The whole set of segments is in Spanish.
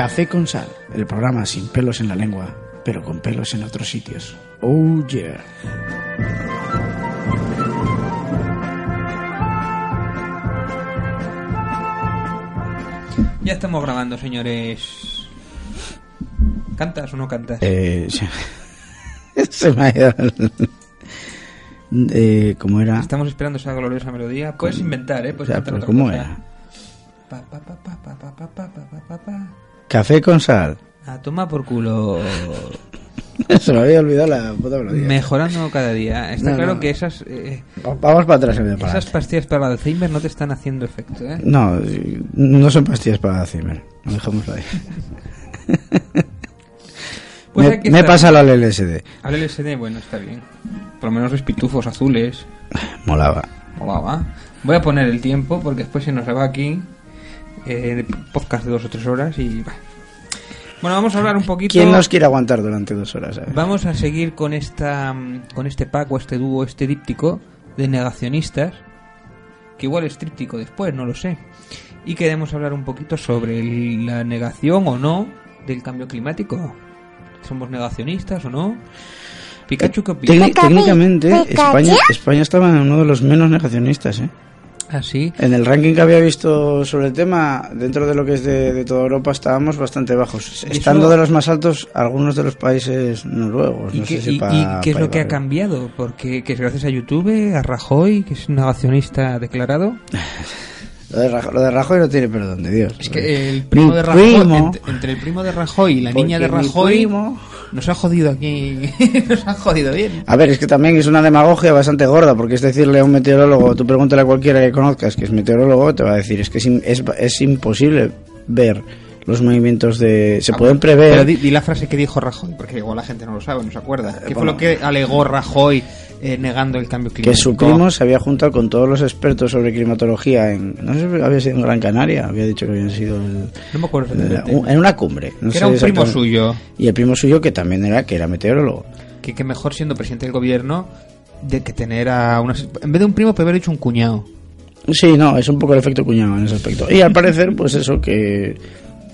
Café con Sal, el programa sin pelos en la lengua, pero con pelos en otros sitios. Oh yeah. Ya estamos grabando, señores. ¿Cantas o no cantas? Eh, se me ha ido. Eh, ¿Cómo era? Estamos esperando esa gloriosa melodía. Puedes inventar, ¿eh? O Puedes sea, cantar pero otra ¿Cómo cosa. era? Pa, pa, pa, Café con Sal. A tomar por culo. Se me había olvidado la puta melodía. Mejorando cada día. Está No, claro no. que esas eh, Va- Vamos para atrás para esas pastillas para el Alzheimer no te están haciendo efecto, ¿eh? No, no son pastillas para Alzheimer. Lo dejamos ahí. Pues me, me pasa al LSD. Al LSD, bueno, está bien. Por lo menos los pitufos azules. Molaba. Molaba. Voy a poner el tiempo porque después se nos va aquí eh, podcast de dos o tres horas y... bah. Bueno, vamos a hablar un poquito... ¿Quién nos quiere aguantar durante dos horas? eh? Vamos a seguir con esta con este pack o este dúo, este díptico de negacionistas, que igual es tríptico después, no lo sé. Y queremos hablar un poquito sobre el- la negación o no del cambio climático. ¿Somos negacionistas o no? Pikachu, ¿qué opina? Tecni- técnicamente, España, España estaba en uno de los menos negacionistas. ¿eh? ¿Ah? En el ranking que había visto sobre el tema, dentro de lo que es de, de toda Europa, estábamos bastante bajos. ¿Y Estando eso- de los más altos, algunos de los países noruegos. ¿Y, no qué, sé si y- pa- y qué es lo que ha cambiado? Porque que es gracias a YouTube, a Rajoy, que es un negacionista declarado. Lo de, Rajoy, lo de Rajoy no tiene perdón de Dios. Es que el primo Mi de Rajoy, primo, entre, entre el primo de Rajoy y la niña de Rajoy, primo- nos ha jodido aquí, nos ha jodido bien. A ver, es que también es una demagogia bastante gorda, porque es decirle a un meteorólogo, tú pregúntale a cualquiera que conozcas que es meteorólogo, te va a decir, es que es, es, es imposible ver los movimientos de... Se pueden Pero prever... di, di la frase que dijo Rajoy, porque igual la gente no lo sabe, no se acuerda. ¿Qué fue lo que alegó Rajoy eh, negando el cambio que climático? su primo se había juntado con todos los expertos sobre climatología en... No sé si había sido en Gran Canaria, había dicho que habían sido el- No me acuerdo el- en una cumbre. no que sé era un primo suyo, Y el primo suyo que también era, que era meteorólogo. que, que mejor siendo presidente del gobierno de que tener a una... En vez de un primo, puede haber dicho un cuñado. Sí, no, es un poco el efecto cuñado en ese aspecto. Y al parecer, pues eso, que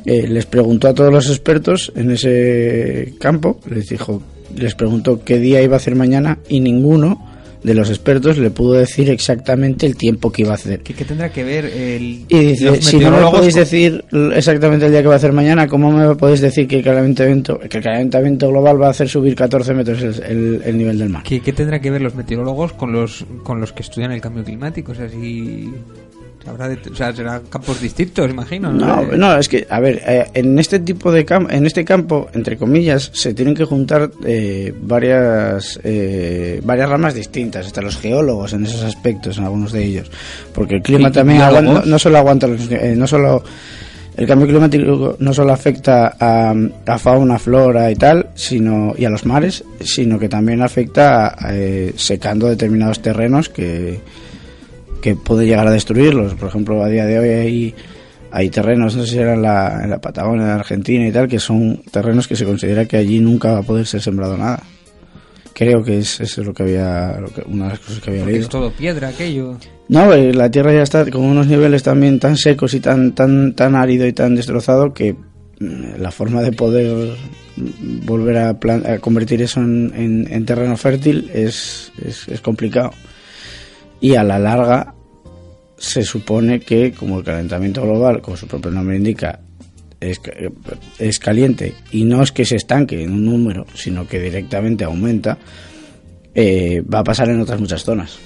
eh, les preguntó a todos los expertos en ese campo, les dijo, les preguntó qué día iba a hacer mañana y ninguno de los expertos le pudo decir exactamente el tiempo que iba a hacer. ¿Qué, qué tendrá que ver el... Y dice, si no me podéis decir exactamente el día que va a hacer mañana, ¿cómo me podéis decir que el calentamiento, que el calentamiento global va a hacer subir 14 metros el, el- el nivel del mar? ¿Qué, qué tendrá que ver los meteorólogos con los con los que estudian el cambio climático? O sea, si... Habrá de- o sea, serán campos distintos, imagino. No, no, es que, a ver, eh, en este tipo de campo, en este campo, entre comillas, se tienen que juntar eh, varias eh, varias ramas distintas, hasta los geólogos en esos aspectos, en algunos de ellos, porque el clima ¿Y- y también aguanta- no, solo aguanta, los- eh, no solo el cambio climático no solo afecta a, a fauna, flora y tal, sino y a los mares, sino que también afecta a, eh, secando determinados terrenos que que puede llegar a destruirlos. Por ejemplo, a día de hoy hay, hay terrenos, no sé si era en la, en la Patagonia, en Argentina y tal, que son terrenos que se considera que allí nunca va a poder ser sembrado nada. Creo que es, eso es lo que había, lo que- una de las cosas que había porque leído. es todo piedra aquello. No, eh, la Tierra ya está con unos niveles también tan secos y tan tan tan árido y tan destrozado que mm, la forma de poder volver a, plan- a convertir eso en, en- en terreno fértil es, es, es complicado. Y a la larga se supone que como el calentamiento global, como su propio nombre indica, es, ca- es caliente y no es que se estanque en un número, sino que directamente aumenta, eh, va a pasar en otras muchas zonas.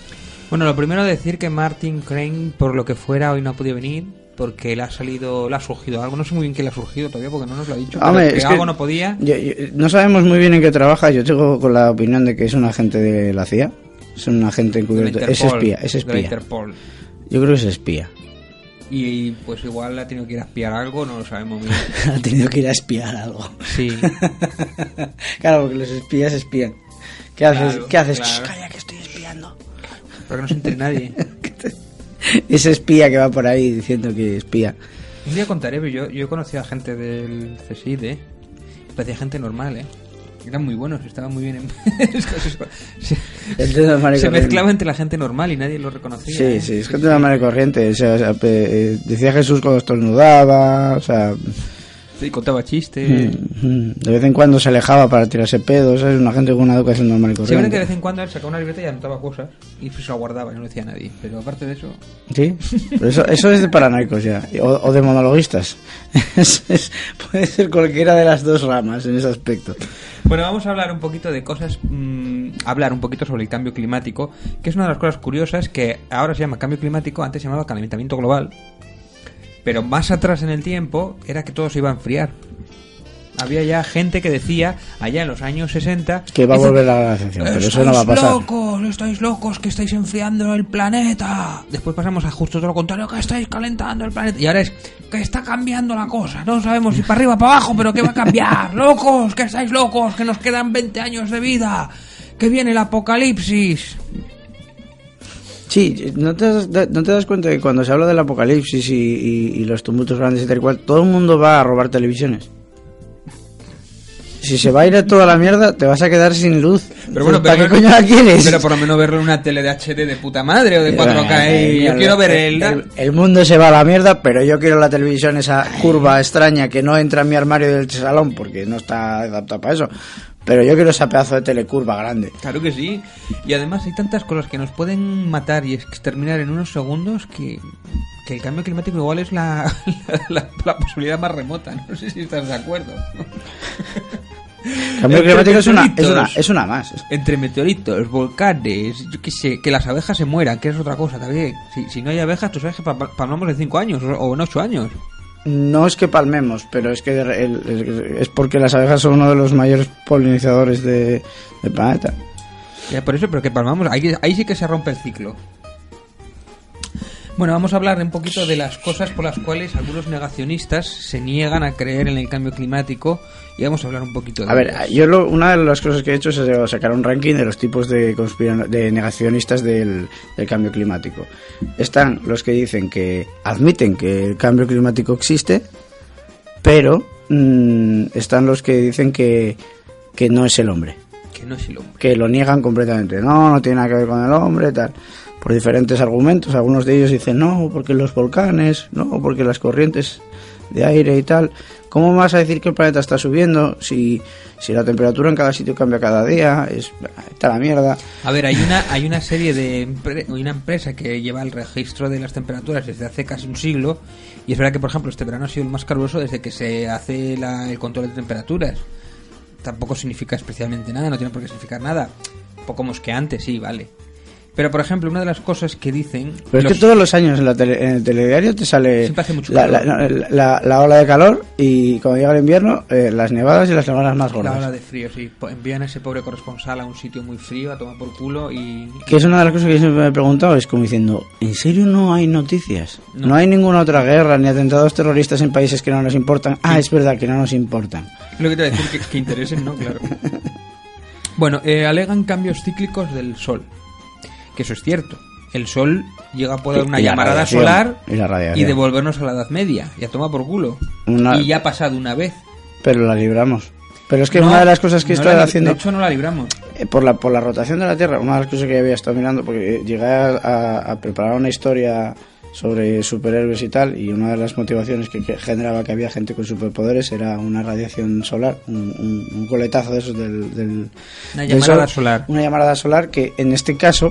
Bueno, lo primero decir que Martin Crane, por lo que fuera, hoy no ha podido venir porque le ha salido, le ha surgido algo. No sé muy bien qué le ha surgido todavía porque no nos lo ha dicho. pero Hombre, es que algo no podía. yo- yo- no sabemos muy bien en qué trabaja. Yo tengo con la opinión de que es un agente de la CIA. Es un agente encubierto. Es espía, es de la espía. Interpol. Yo creo que es espía. Y pues igual ha tenido que ir a espiar algo, no lo sabemos bien. ha tenido que ir a espiar algo. Sí. claro, porque los espías espían. ¿Qué haces? ¿Qué haces? claro. Calla, que estoy espiando. Para que no se entere nadie. Ese espía que va por ahí diciendo que espía. Un día contaré, pero yo, yo he conocido a gente del CSID, ¿eh? Parecía gente normal, ¿eh? Eran muy buenos, estaban muy bien en... Que se- mezclaba entre la gente normal y nadie lo reconocía. Sí, ¿eh? sí, es gente normal y corriente. O sea, eh, decía Jesús cuando estornudaba. O sea, Y contaba chistes. Mm, De vez en cuando se alejaba para tirarse pedos, es una gente con una educación normal y Siempre que de corriente. vez en cuando él sacaba una libreta y anotaba cosas y se lo guardaba y no lo decía a nadie. Pero aparte de eso, Sí, pero eso, eso es de paranoicos ya, o, o de monologuistas. Es- es- puede ser cualquiera de las dos ramas en ese aspecto. Bueno, vamos a hablar un poquito de cosas, mm, hablar un poquito sobre el cambio climático, que es una de las cosas curiosas que ahora se llama cambio climático, antes se llamaba calentamiento global, pero más atrás en el tiempo era que todo se iba a enfriar. Había ya gente que decía, allá en los años 60, Que va a "Dice, volver la glaciación, pero eso no va a "Estáis pasar. locos, estáis locos, que estáis enfriando el planeta. Después pasamos a justo todo lo contrario, que estáis calentando el planeta. Y ahora es que está cambiando la cosa. No sabemos si para arriba o para abajo, pero que va a cambiar. locos, que estáis locos, que nos quedan 20 años de vida. Que viene el apocalipsis. Sí, ¿no te, das, ¿no te das cuenta que cuando se habla del apocalipsis y, y- y los tumultos grandes y tal y cual, todo el mundo va a robar televisiones? Si se va a ir a toda la mierda, te vas a quedar sin luz. Pero bueno, ¿para pero, qué coño la quieres? Pero por lo menos verlo en una tele de HD de puta madre o de 4K. Eh, y mira, yo quiero ver el... el, el mundo se va a la mierda, pero yo quiero la televisión esa curva extraña que no entra en mi armario del salón porque no está adaptada para eso. Pero yo quiero ese pedazo de telecurva grande. Claro que sí. Y además hay tantas cosas que nos pueden matar y exterminar en unos segundos que, que el cambio climático igual es la, la, la posibilidad más remota. No sé si estás de acuerdo. El cambio climático es una, es, una, es una más. Entre meteoritos, volcanes, yo qué sé, que las abejas se mueran, que es otra cosa también. Si, si no hay abejas, tú sabes que pa- pa- palmamos en 5 años o o en 8 años. No es que palmemos, pero es que el- es porque las abejas son uno de los mayores polinizadores de, del planeta. Ya, por eso, pero que palmamos, ahí, ahí sí que se rompe el ciclo. Bueno, vamos a hablar un poquito de las cosas por las cuales algunos negacionistas se niegan a creer en el cambio climático y vamos a hablar un poquito de A ver, yo lo- una de las cosas que he hecho es sacar un ranking de los tipos de, de negacionistas del, del cambio climático. Están los que dicen que admiten que el cambio climático existe, pero mm, están los que dicen que, que no es el hombre, que no es el hombre. que lo niegan completamente. No, no tiene nada que ver con el hombre, tal. Por diferentes argumentos. Algunos de ellos dicen no, porque los volcanes, no, porque las corrientes de aire y tal. ¿Cómo vas a decir que el planeta está subiendo si, si la temperatura en cada sitio cambia cada día? Es, está la mierda. A ver, hay una, hay una serie de una empresa que lleva el registro de las temperaturas desde hace casi un siglo y es verdad que, por ejemplo, este verano ha sido el más caluroso desde que se hace la- el control de temperaturas. Tampoco significa especialmente nada, no tiene por qué significar nada. Un poco mosqueante, sí, vale. Pero, por ejemplo, una de las cosas que dicen... Pero los- es que todos los años en, la tele- en el telediario te sale Siempre hace mucho la, la, calor. la- la ola de calor y cuando llega el invierno, eh, las nevadas y las nevadas más La gordas. ola de frío, sí. Po- Envían a ese pobre corresponsal a un sitio muy frío a tomar por culo y... Que es una de las cosas que siempre me he preguntado, es como diciendo, ¿en serio no hay noticias? No. No, hay ninguna otra guerra ni atentados terroristas en países que no nos importan. Ah, es verdad que no nos importan. Lo que te voy a decir, que, que interesen, ¿no? Claro. Bueno, eh, alegan cambios cíclicos del Sol. Que eso es cierto. El Sol llega a poder Y- una y la llamarada solar y la radiación. devolvernos a la Edad Media. Y a tomar por culo. Una- Y ya ha pasado una vez. Pero la libramos. Pero es que No, una de las cosas que no li- haciendo De hecho, no la libramos. eh, por la por la rotación de la Tierra, una de las cosas que había estado mirando, porque llegué a, preparar una historia sobre superhéroes y tal, y una de las motivaciones que, que generaba que había gente con superpoderes era una radiación solar, un, un- un coletazo de esos del, del, Una del llamarada sol, solar. Una llamarada solar que en este caso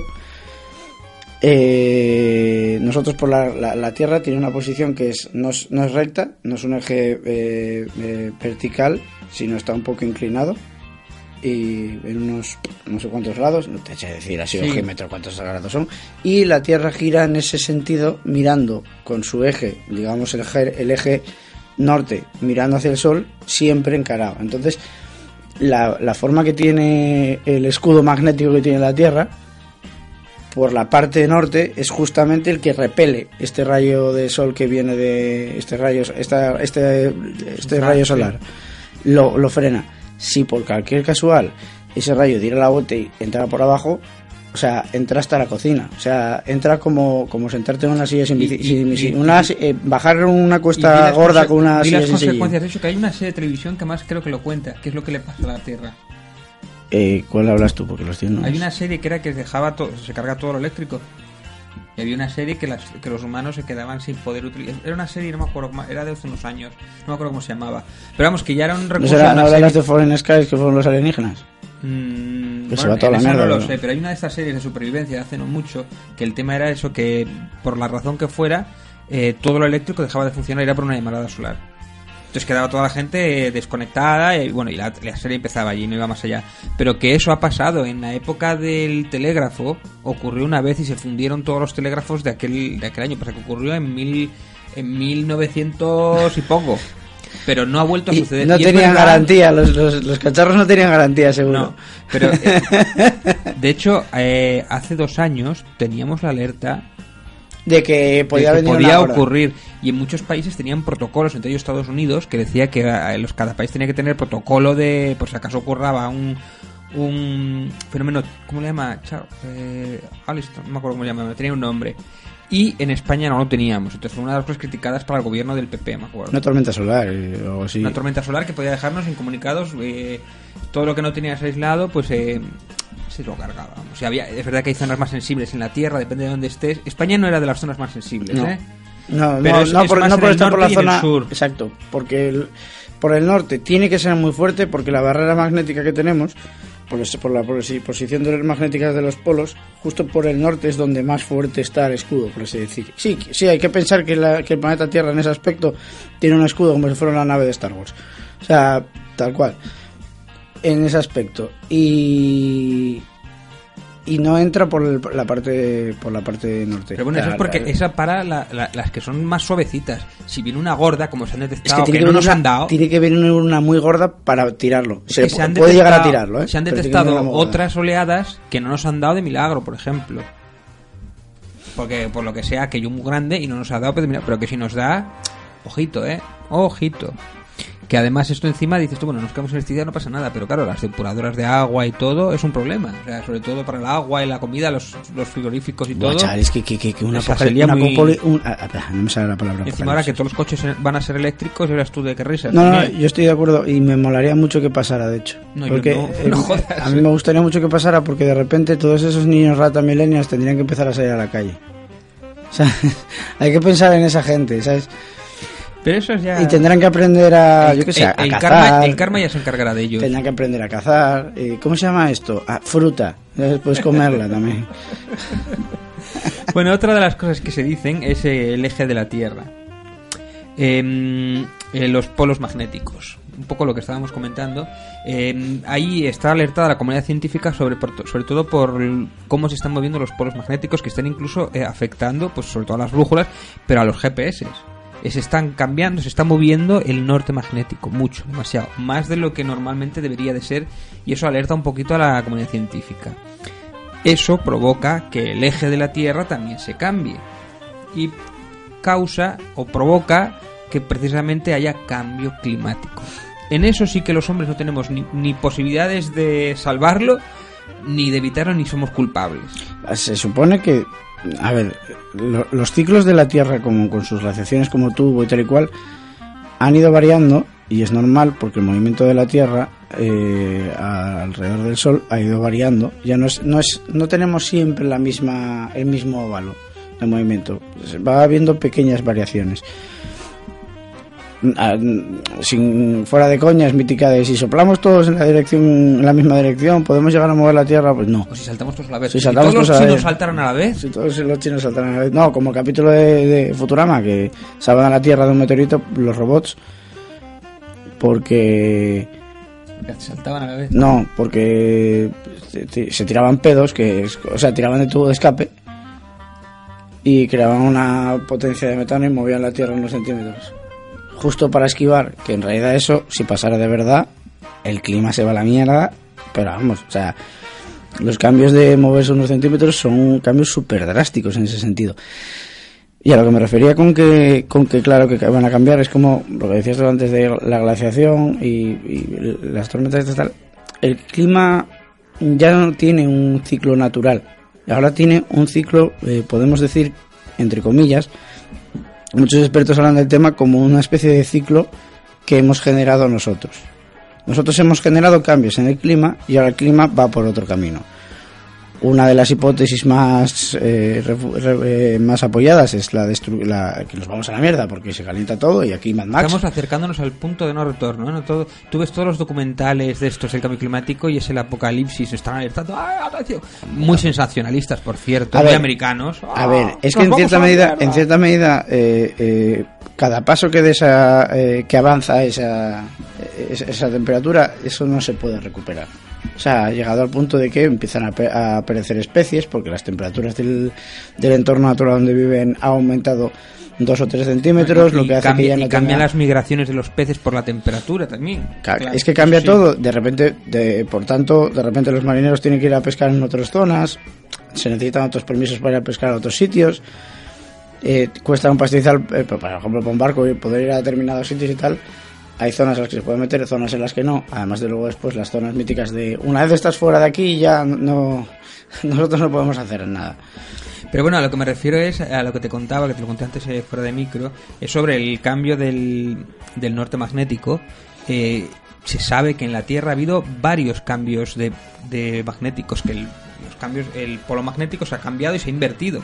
eh, nosotros por la, la- la Tierra tiene una posición que es no es, no es recta, no es un eje eh, eh, vertical, sino está un poco inclinado y en unos no sé cuántos grados, no te sé decir así Sí. cuántos grados son, y la Tierra gira en ese sentido mirando con su eje, digamos el eje, el eje norte, mirando hacia el sol, siempre encarado. Entonces, la, la forma que tiene el escudo magnético que tiene la Tierra, por la parte norte, es justamente el que repele este rayo de sol que viene de este rayo, esta, este, este rayo solar. Lo, lo frena. Si por cualquier casual ese rayo diera la vuelta y entra por abajo, o sea, entra hasta la cocina. O sea, entra como, como sentarte en una silla sin, bici- Y- sin- y- sin- y- una, eh, bajar una cuesta gorda con una silla las sin consecuencias. De hecho, que hay una serie de televisión que más creo que lo cuenta. ¿Qué es lo que le pasa a la Tierra? Eh, ¿Cuál hablas tú? Porque los no. Hay una serie que era que dejaba todo, se carga todo lo eléctrico. Y había una serie que, las, que los humanos se quedaban sin poder utilizar. Era una serie, no me acuerdo, era de hace unos años, no me acuerdo cómo se llamaba. Pero vamos, que ya era un ¿No recurso. será no de las serie- de Foreign Skies que fueron los alienígenas? Mm, Que se bueno, va toda la mierda, no lo ¿no? sé, pero hay una de estas series de supervivencia de hace no mucho que el tema era eso que por la razón que fuera eh, todo lo eléctrico dejaba de funcionar y era por una llamarada solar. Entonces quedaba toda la gente eh, desconectada y bueno, y la, la serie empezaba allí, no iba más allá. Pero que eso ha pasado en la época del telégrafo, ocurrió una vez y se fundieron todos los telégrafos de aquel, de aquel año, pues que ocurrió en, mil, en 1900 y poco. Pero no ha vuelto a Y suceder. no Y es tenían verdad- garantía, los, los, los cacharros no tenían garantía, seguro. no, pero eh, de hecho, eh, hace dos años teníamos la alerta De que de podía que venir podía ocurrir y en muchos países tenían protocolos, entre ellos Estados Unidos, que decía que eh, los, cada país tenía que tener protocolo de, por si acaso ocurraba un un fenómeno, ¿cómo le llama? Chao, eh, Alstom, no me acuerdo cómo le llama, tenía un nombre. Y en España no lo teníamos, entonces fue una de las cosas criticadas para el gobierno del PP, me acuerdo. Una tormenta solar eh, o así. Una tormenta solar que podía dejarnos incomunicados. eh, todo lo que no tenías aislado, pues eh, se lo cargaba. O sea, había, es verdad que hay zonas más sensibles en la Tierra, depende de dónde estés. España no era de las zonas más sensibles, No. ¿eh? No, Pero no, es- no es por, no por estar por la zona. sur. Exacto, porque el- por el norte tiene que ser muy fuerte porque la barrera magnética que tenemos, por, la posi- posición de las magnéticas de los polos, justo por el norte es donde más fuerte está el escudo, por así decir. Sí, sí, hay que pensar que, que el planeta Tierra en ese aspecto tiene un escudo como si fuera una nave de Star Wars. O sea, tal cual. En ese aspecto. Y. Y no entra por el- la parte por la parte norte. Pero bueno, eso es porque la- esa para la- la- las que son más suavecitas. Si viene una gorda, como se han detectado, que que, tiene que, no venir nos una, han dado, tiene que venir una muy gorda para tirarlo. Se, han puede llegar a tirarlo, ¿eh? Se han detectado otras oleadas que no nos han dado de milagro, por ejemplo. Porque por lo que sea, que yo muy grande y no nos ha dado, pero, mira, pero que si nos da, ojito, eh, ojito. Que además esto encima dices tú, bueno, nos quedamos en electricidad, no pasa nada, pero claro, las depuradoras de agua y todo es un problema. O sea, sobre todo para el agua y la comida, los, los frigoríficos y Buah, todo. chaval, es que, que, que, que una, sería una muy- apocali- un- ah, ah, no me sale la palabra. Encima ahora que todos los coches van a ser eléctricos, y verás tú de qué risas. No, no, yo estoy de acuerdo y me molaría mucho que pasara, de hecho. No, yo porque no, eh, no jodas. a mí me gustaría mucho que pasara porque de repente todos esos niños rata millennials tendrían que empezar a salir a la calle. O sea, hay que pensar en esa gente, ¿sabes? Pero eso es ya... Y tendrán que aprender a, el, yo qué sé, a el- el cazar. karma, el karma ya se encargará de ellos. Tendrán que aprender a cazar. eh, ¿Cómo se llama esto? Ah, fruta. Puedes comerla también. Bueno, otra de las cosas que se dicen es eh, el eje de la Tierra. Em, eh, los polos magnéticos. Un poco lo que estábamos comentando. Em, ahí está alertada la comunidad científica sobre, por sobre todo por cómo se están moviendo los polos magnéticos que están incluso eh, afectando, pues sobre todo a las brújulas, pero a los GPS. Se están cambiando, se está moviendo el norte magnético, mucho, demasiado, más de lo que normalmente debería de ser, y eso alerta un poquito a la comunidad científica. Eso provoca que el eje de la Tierra también se cambie y causa o provoca que precisamente haya cambio climático. En eso sí que los hombres no tenemos ni, ni posibilidades de salvarlo, ni de evitarlo, ni somos culpables. Se supone que, a ver, lo- los ciclos de la Tierra, como con sus glaciaciones como tubo y tal y cual, han ido variando y es normal porque el movimiento de la Tierra eh, alrededor del Sol ha ido variando. Ya no es, no es, no tenemos siempre la misma, el mismo óvalo de movimiento. Va habiendo pequeñas variaciones. Sin fuera de coñas mítica de si soplamos todos en la dirección en la misma dirección podemos llegar a mover la tierra pues no O si saltamos todos a la vez. Si todos los chinos vez. saltaran a la vez, si todos los chinos saltaran a la vez. No, como el capítulo de, de Futurama, que salvan a la Tierra de un meteorito, los robots. Porque. saltaban a la vez. No, porque se, tiraban pedos, que es- o sea, tiraban de tubo de escape. Y creaban una potencia de metano y movían la Tierra unos centímetros. Justo para esquivar, que en realidad eso, si pasara de verdad, el clima se va a la mierda. Pero vamos, o sea, los cambios de moverse unos centímetros son cambios súper drásticos en ese sentido. Y a lo que me refería con que, con que claro que van a cambiar es como lo que decías antes de la glaciación y, y las tormentas y tal. El clima ya no tiene un ciclo natural. Ahora tiene un ciclo, eh, podemos decir, entre comillas, muchos expertos hablan del tema como una especie de ciclo que hemos generado nosotros. Nosotros hemos generado cambios en el clima y ahora el clima va por otro camino. Una de las hipótesis más eh, re- eh, más apoyadas es la, destru- la que nos vamos a la mierda porque se calienta todo y aquí Mad Max Estamos acercándonos al punto de no retorno. ¿eh? No todo, tú ves todos los documentales de estos, el cambio climático y es el apocalipsis. Están alertando. Muy sensacionalistas, por cierto. A muy ver, americanos. A ¡Ah, ver, es que en cierta medida, en cierta medida, eh, eh, cada paso que de esa, eh, que avanza esa, esa, esa temperatura, eso no se puede recuperar. O sea, ha llegado al punto de que empiezan a, a aparecer especies, porque las temperaturas del, del entorno natural donde viven ha aumentado dos o tres centímetros, lo que hace cambia- que ya no y cambian tenga- las migraciones de los peces por la temperatura también. Claro, es que cambia sí. todo, de repente, de, por tanto, de repente los marineros tienen que ir a pescar en otras zonas, se necesitan otros permisos para ir a pescar a otros sitios, eh, cuesta un pastizal, eh, por ejemplo, para un barco poder ir a determinados sitios y tal. Hay zonas en las que se puede meter, zonas en las que no. Además de luego después las zonas míticas de una vez estás fuera de aquí ya no nosotros no podemos hacer nada. Pero bueno, a lo que me refiero es a lo que te contaba, que te lo conté antes eh, fuera de micro, es sobre el cambio del, del norte magnético. Eh, se sabe que en la Tierra ha habido varios cambios de, de magnéticos, que el, los cambios, el polo magnético se ha cambiado y se ha invertido.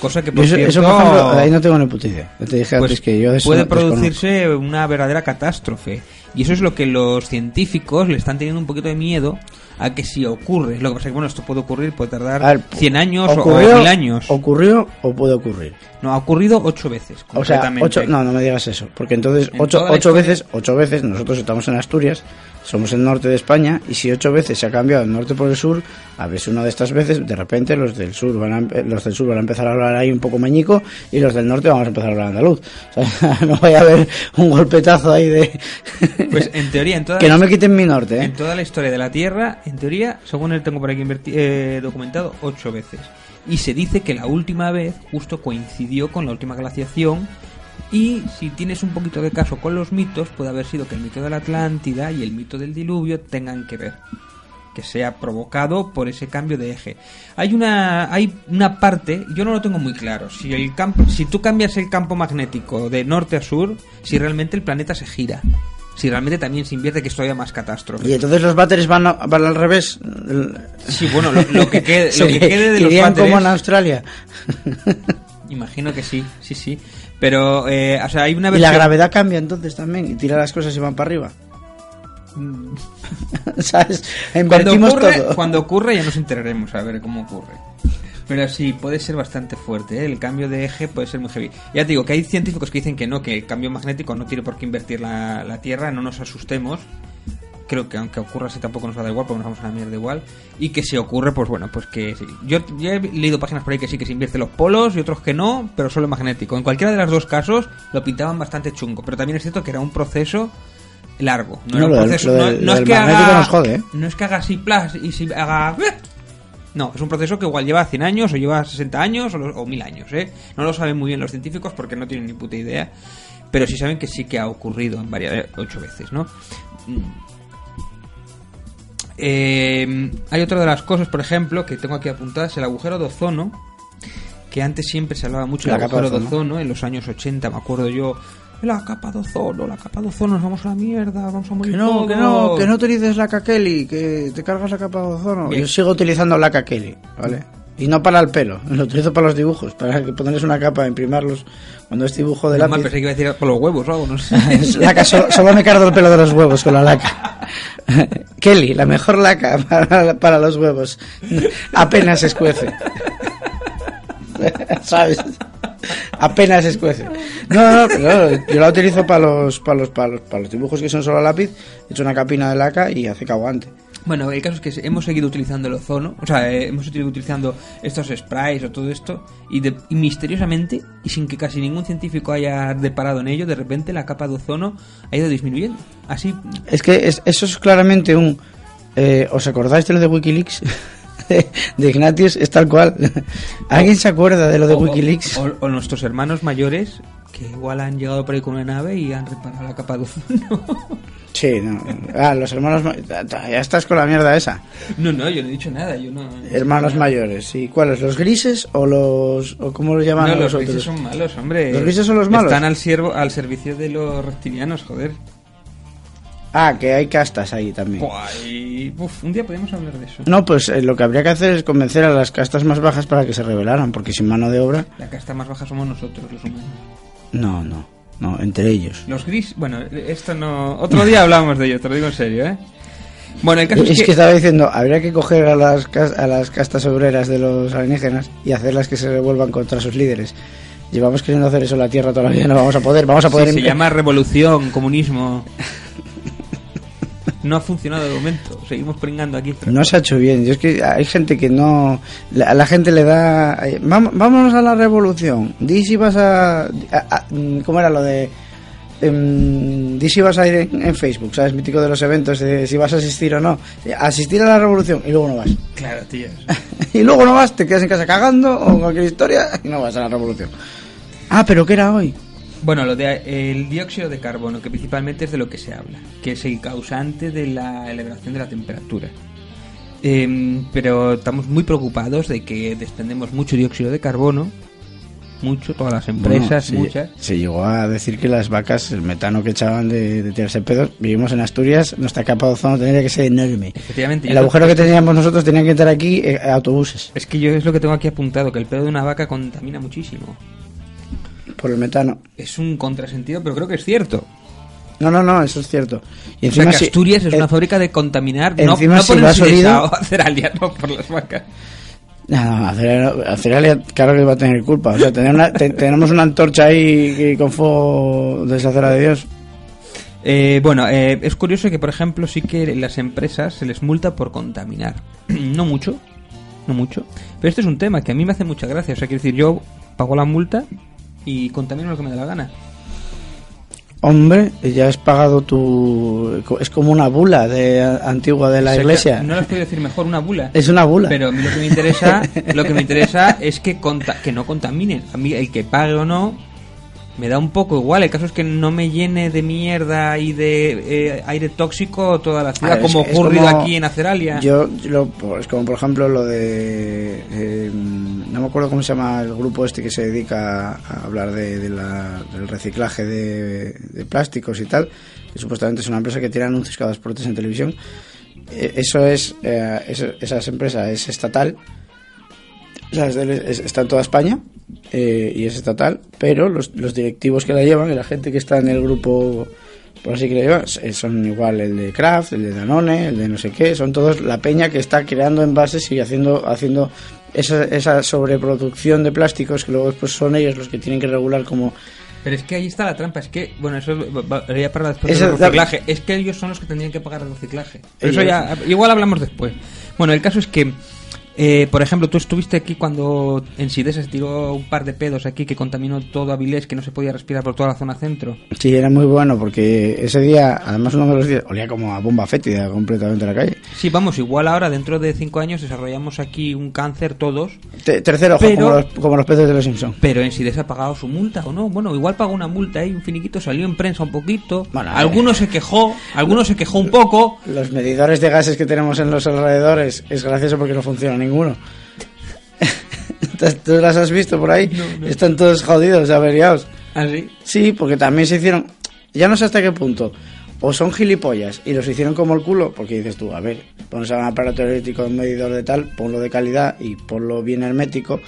Cosa que, por eso, eso, cierto, por ejemplo, ahí no tengo ni puta idea. Yo te dije pues antes que yo de eso puede producirse una verdadera catástrofe. Y eso es lo que los científicos le están teniendo un poquito de miedo a que si ocurre. Lo que pasa es que, bueno, esto puede ocurrir, puede tardar ver, 100 años o- ocurrió, o 1000 años. Ocurrió o puede ocurrir. No, ha ocurrido ocho veces. O sea, concretamente. ocho, no, no me digas eso, porque entonces En ocho, ocho veces, ocho veces nosotros estamos en Asturias, somos el norte de España y si ocho veces se ha cambiado el norte por el sur, a si una de estas veces de repente los del sur van a, los del sur van a empezar a hablar ahí un poco meñico y los del norte vamos a empezar a hablar andaluz. O sea, no vaya a haber un golpetazo ahí de Pues en teoría, en toda, que no me quiten mi norte, ¿eh? en toda la historia de la Tierra, en teoría, según él tengo por aquí eh, documentado, ocho veces. Y se dice que la última vez justo coincidió con la última glaciación. Y si tienes un poquito de caso con los mitos, puede haber sido que el mito de la Atlántida y el mito del diluvio tengan que ver. Que sea provocado por ese cambio de eje. Hay una, hay una parte, yo no lo tengo muy claro. Si el campo, si tú cambias el campo magnético de norte a sur, si realmente el planeta se gira. Si realmente también se invierte, que es todavía más catástrofe. Y entonces los váteres van, a- van al revés. Sí, bueno, lo, lo que quede, lo que quede de los váteres, como en Australia. imagino que sí, sí, sí. Pero, eh, o sea, hay una Y versión... la gravedad cambia entonces también y tira las cosas y van para arriba. ¿Sabes? cuando Invertimos ocurre, todo. cuando ocurre ya nos enteraremos a ver cómo ocurre. Pero sí, puede ser bastante fuerte, ¿eh? el cambio de eje puede ser muy heavy. Ya te digo que hay científicos que dicen que no, que el cambio magnético no tiene por qué invertir la, la Tierra, no nos asustemos. Creo que aunque ocurra así tampoco nos va a dar igual, porque nos vamos a la mierda igual. Y que si ocurre, pues bueno, pues que sí. Yo he leído páginas por ahí que sí que se invierte los polos y otros que no, pero solo magnético. En cualquiera de los dos casos lo pintaban bastante chungo, pero también es cierto que era un proceso largo. No, No, era un del- proceso, no- del- no lo es que haga, nos jode, ¿eh? no es que haga así plas y si haga no, es un proceso que igual lleva 100 años o lleva 60 años o, o 1000 años, ¿eh? No lo saben muy bien los científicos porque no tienen ni puta idea, pero sí saben que sí que ha ocurrido en varias eh, ocho veces, ¿no? Eh, hay otra de las cosas, por ejemplo, que tengo aquí apuntadas, el agujero de ozono, que antes siempre se hablaba mucho del de agujero de ozono. en los años 80, me acuerdo yo, la capa de ozono, la capa de ozono, nos vamos a la mierda, vamos a morir Que no, que no, todos". que no utilices la Kelly, que te cargas la capa de ozono. Bien. Yo sigo utilizando la Kelly, ¿vale? Y no para el pelo, lo utilizo para los dibujos, para que ponerles una capa, imprimarlos cuando es dibujo de mal, lápiz. pensé que iba a decir por los huevos o algo, no sé. Laca, solo, solo me cargo el pelo de los huevos con la laca. Kelly, la mejor laca para, para los huevos. Apenas escuece. ¿Sabes? Apenas escuece. No, no, pero yo la utilizo para los, para los, para los, para los dibujos que son solo lápiz. He hecho una capina de laca y hace que aguante. Bueno, el caso es que hemos seguido utilizando el ozono, o sea, eh, hemos seguido utilizando estos sprays o todo esto, y, de- y misteriosamente, y sin que casi ningún científico haya deparado en ello, de repente la capa de ozono ha ido disminuyendo. Así, Es que es- eso es claramente un... eh, ¿Os acordáis de lo de Wikileaks? de Ignatius es tal cual. ¿Alguien se acuerda de lo de o- Wikileaks? O, o nuestros hermanos mayores, que igual han llegado por ahí con una nave y han reparado la capa de ozono. Sí, no. Ah, los hermanos... ma- Ya estás con la mierda esa. no, no, yo no he dicho nada, yo no... Hermanos mayores, sí. ¿Cuáles? ¿Los grises o los... o cómo los llaman No, los otros? grises son malos, hombre. ¿Los grises son los malos? Están al, siervo, al servicio de los reptilianos, joder. Ah, que hay castas ahí también. Uf, un día podemos hablar de eso. No, pues eh, lo que habría que hacer es convencer a las castas más bajas para que se rebelaran, porque sin mano de obra... La casta más baja somos nosotros, los humanos. No, no, no, entre ellos. Los gris, bueno, esto no... Otro día hablamos de ello, te lo digo en serio, ¿eh? Bueno, el caso es, Es que estaba diciendo, habría que coger a las, a las castas obreras de los alienígenas y hacerlas que se revuelvan contra sus líderes. Llevamos queriendo hacer eso en la Tierra toda la vida, no vamos a poder, vamos a poder... Sí, se em- llama revolución, comunismo. No ha funcionado de momento. Seguimos pringando aquí. No se ha hecho bien. Yo es que hay gente que no. la- A la gente le da. eh, "Vam- Vámonos a la revolución. Di si vas a. a- a- ¿Cómo era lo de.? em, di si vas a ir en, en Facebook, ¿sabes? Mítico de los eventos, de si vas a asistir o no. Asistir a la revolución y luego no vas. Claro, tío. y luego no vas, te quedas en casa cagando o cualquier historia y no vas a la revolución. Ah, pero ¿qué era hoy? Bueno, lo de el dióxido de carbono, que principalmente es de lo que se habla, que es el causante de la elevación de la temperatura. Em, pero estamos muy preocupados de que desprendemos mucho dióxido de carbono, mucho, todas las empresas, Bueno, se- muchas. Se llegó a decir que las vacas, el metano que echaban de, de tirarse pedos, vivimos en Asturias, nuestra capa de ozono tendría que ser enorme. Efectivamente, El agujero que teníamos nosotros tenía que entrar aquí eh, autobuses Es que yo es lo que tengo aquí apuntado, que el pedo de una vaca contamina muchísimo. Por el metano. Es un contrasentido, pero creo que es cierto. No, no, no, eso es cierto. Y O sea, encima si- Asturias es eh, una fábrica de contaminar, no, encima no si por lo el no por las vacas. No, no, Aceralia, Aceralia, claro que va a tener culpa. O sea, tener una- te- tenemos una antorcha ahí que con fuego de esa cera de Dios. Eh, bueno, eh, es curioso que, por ejemplo, sí que las empresas se les multa por contaminar. no mucho, no mucho. Pero este es un tema que a mí me hace mucha gracia. O sea, quiero decir, yo pago la multa y contamino lo que me da la gana. Hombre, ya has pagado tu... Es como una bula de antigua de la O sea, que iglesia. No las puedo decir mejor, una bula. Es una bula. Pero a mí lo que me interesa, lo que me interesa es que conta- que no contaminen. A mí el que pague o no me da un poco igual. El caso es que no me llene de mierda y de eh, aire tóxico toda la ciudad, ver, es como es ocurrido como- aquí en Aceralia. Yo, lo- es como por ejemplo lo de. eh, no me acuerdo cómo se llama el grupo este que se dedica a hablar de, de la- del reciclaje de, de plásticos y tal, que supuestamente es una empresa que tiene anuncios cada dos por en televisión. Eh, eso es. eh, eso- esa empresa es estatal. O sea, está en toda España eh, y es estatal, pero los, los directivos que la llevan y la gente que está en el grupo, por así que la llevan, eh, son igual el de Kraft, el de Danone, el de no sé qué, son todos la peña que está creando envases y haciendo, haciendo esa, esa sobreproducción de plásticos que luego después son ellos los que tienen que regular como... Pero es que ahí está la trampa, es que, bueno, eso ya para después Eso del reciclaje, es que ellos son los que tendrían que pagar el reciclaje. Pero eso ya, igual hablamos después. Bueno, el caso es que, eh, por ejemplo, tú estuviste aquí cuando en Sidesa se tiró un par de pedos aquí que contaminó todo Avilés, que no se podía respirar por toda la zona centro. Sí, era muy bueno porque ese día, además uno de los días, olía como a bomba fétida completamente la calle. Sí, vamos, igual ahora, dentro de cinco años, desarrollamos aquí un cáncer todos, Te- tercer ojo, Pero- como, los, como los peces de los Simpsons. pero en Sidesa ha pagado su multa o no. Bueno, igual pagó una multa ahí, un finiquito, salió en prensa un poquito. Bueno, eh. alguno se quejó, alguno se quejó un poco. Los medidores de gases que tenemos en los alrededores es gracioso porque no funciona ninguno. ¿Tú las has visto por ahí? No, no. Están todos jodidos, averiados. Así. Sí, porque también se hicieron. Ya no sé hasta qué punto. O son gilipollas y los hicieron como el culo, porque dices tú, a ver, pones a un aparato eléctrico, un medidor de tal, ponlo de calidad y ponlo bien hermético,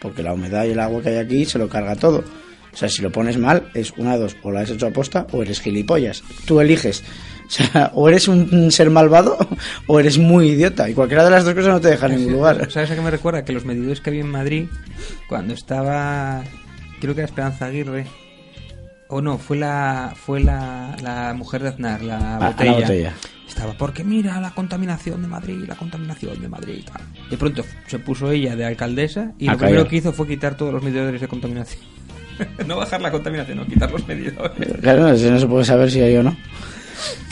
porque la humedad y el agua que hay aquí se lo carga todo. O sea, si lo pones mal, es una dos, o la has hecho aposta o eres gilipollas. Tú eliges. O sea, o eres un ser malvado o eres muy idiota. Y cualquiera de las dos cosas no te deja en ningún lugar. ¿Sabes a qué me recuerda? Que los medidores que había en Madrid, cuando estaba, creo que era Esperanza Aguirre, o no, fue la fue la, la mujer de Aznar, la Ah, la botella. botella. Estaba, porque mira la contaminación de Madrid, la contaminación de Madrid y tal. De pronto se puso ella de alcaldesa y A lo primero que hizo fue quitar todos los medidores de contaminación. no bajar la contaminación, no, quitar los medidores. Claro, no, no se puede saber si hay o no.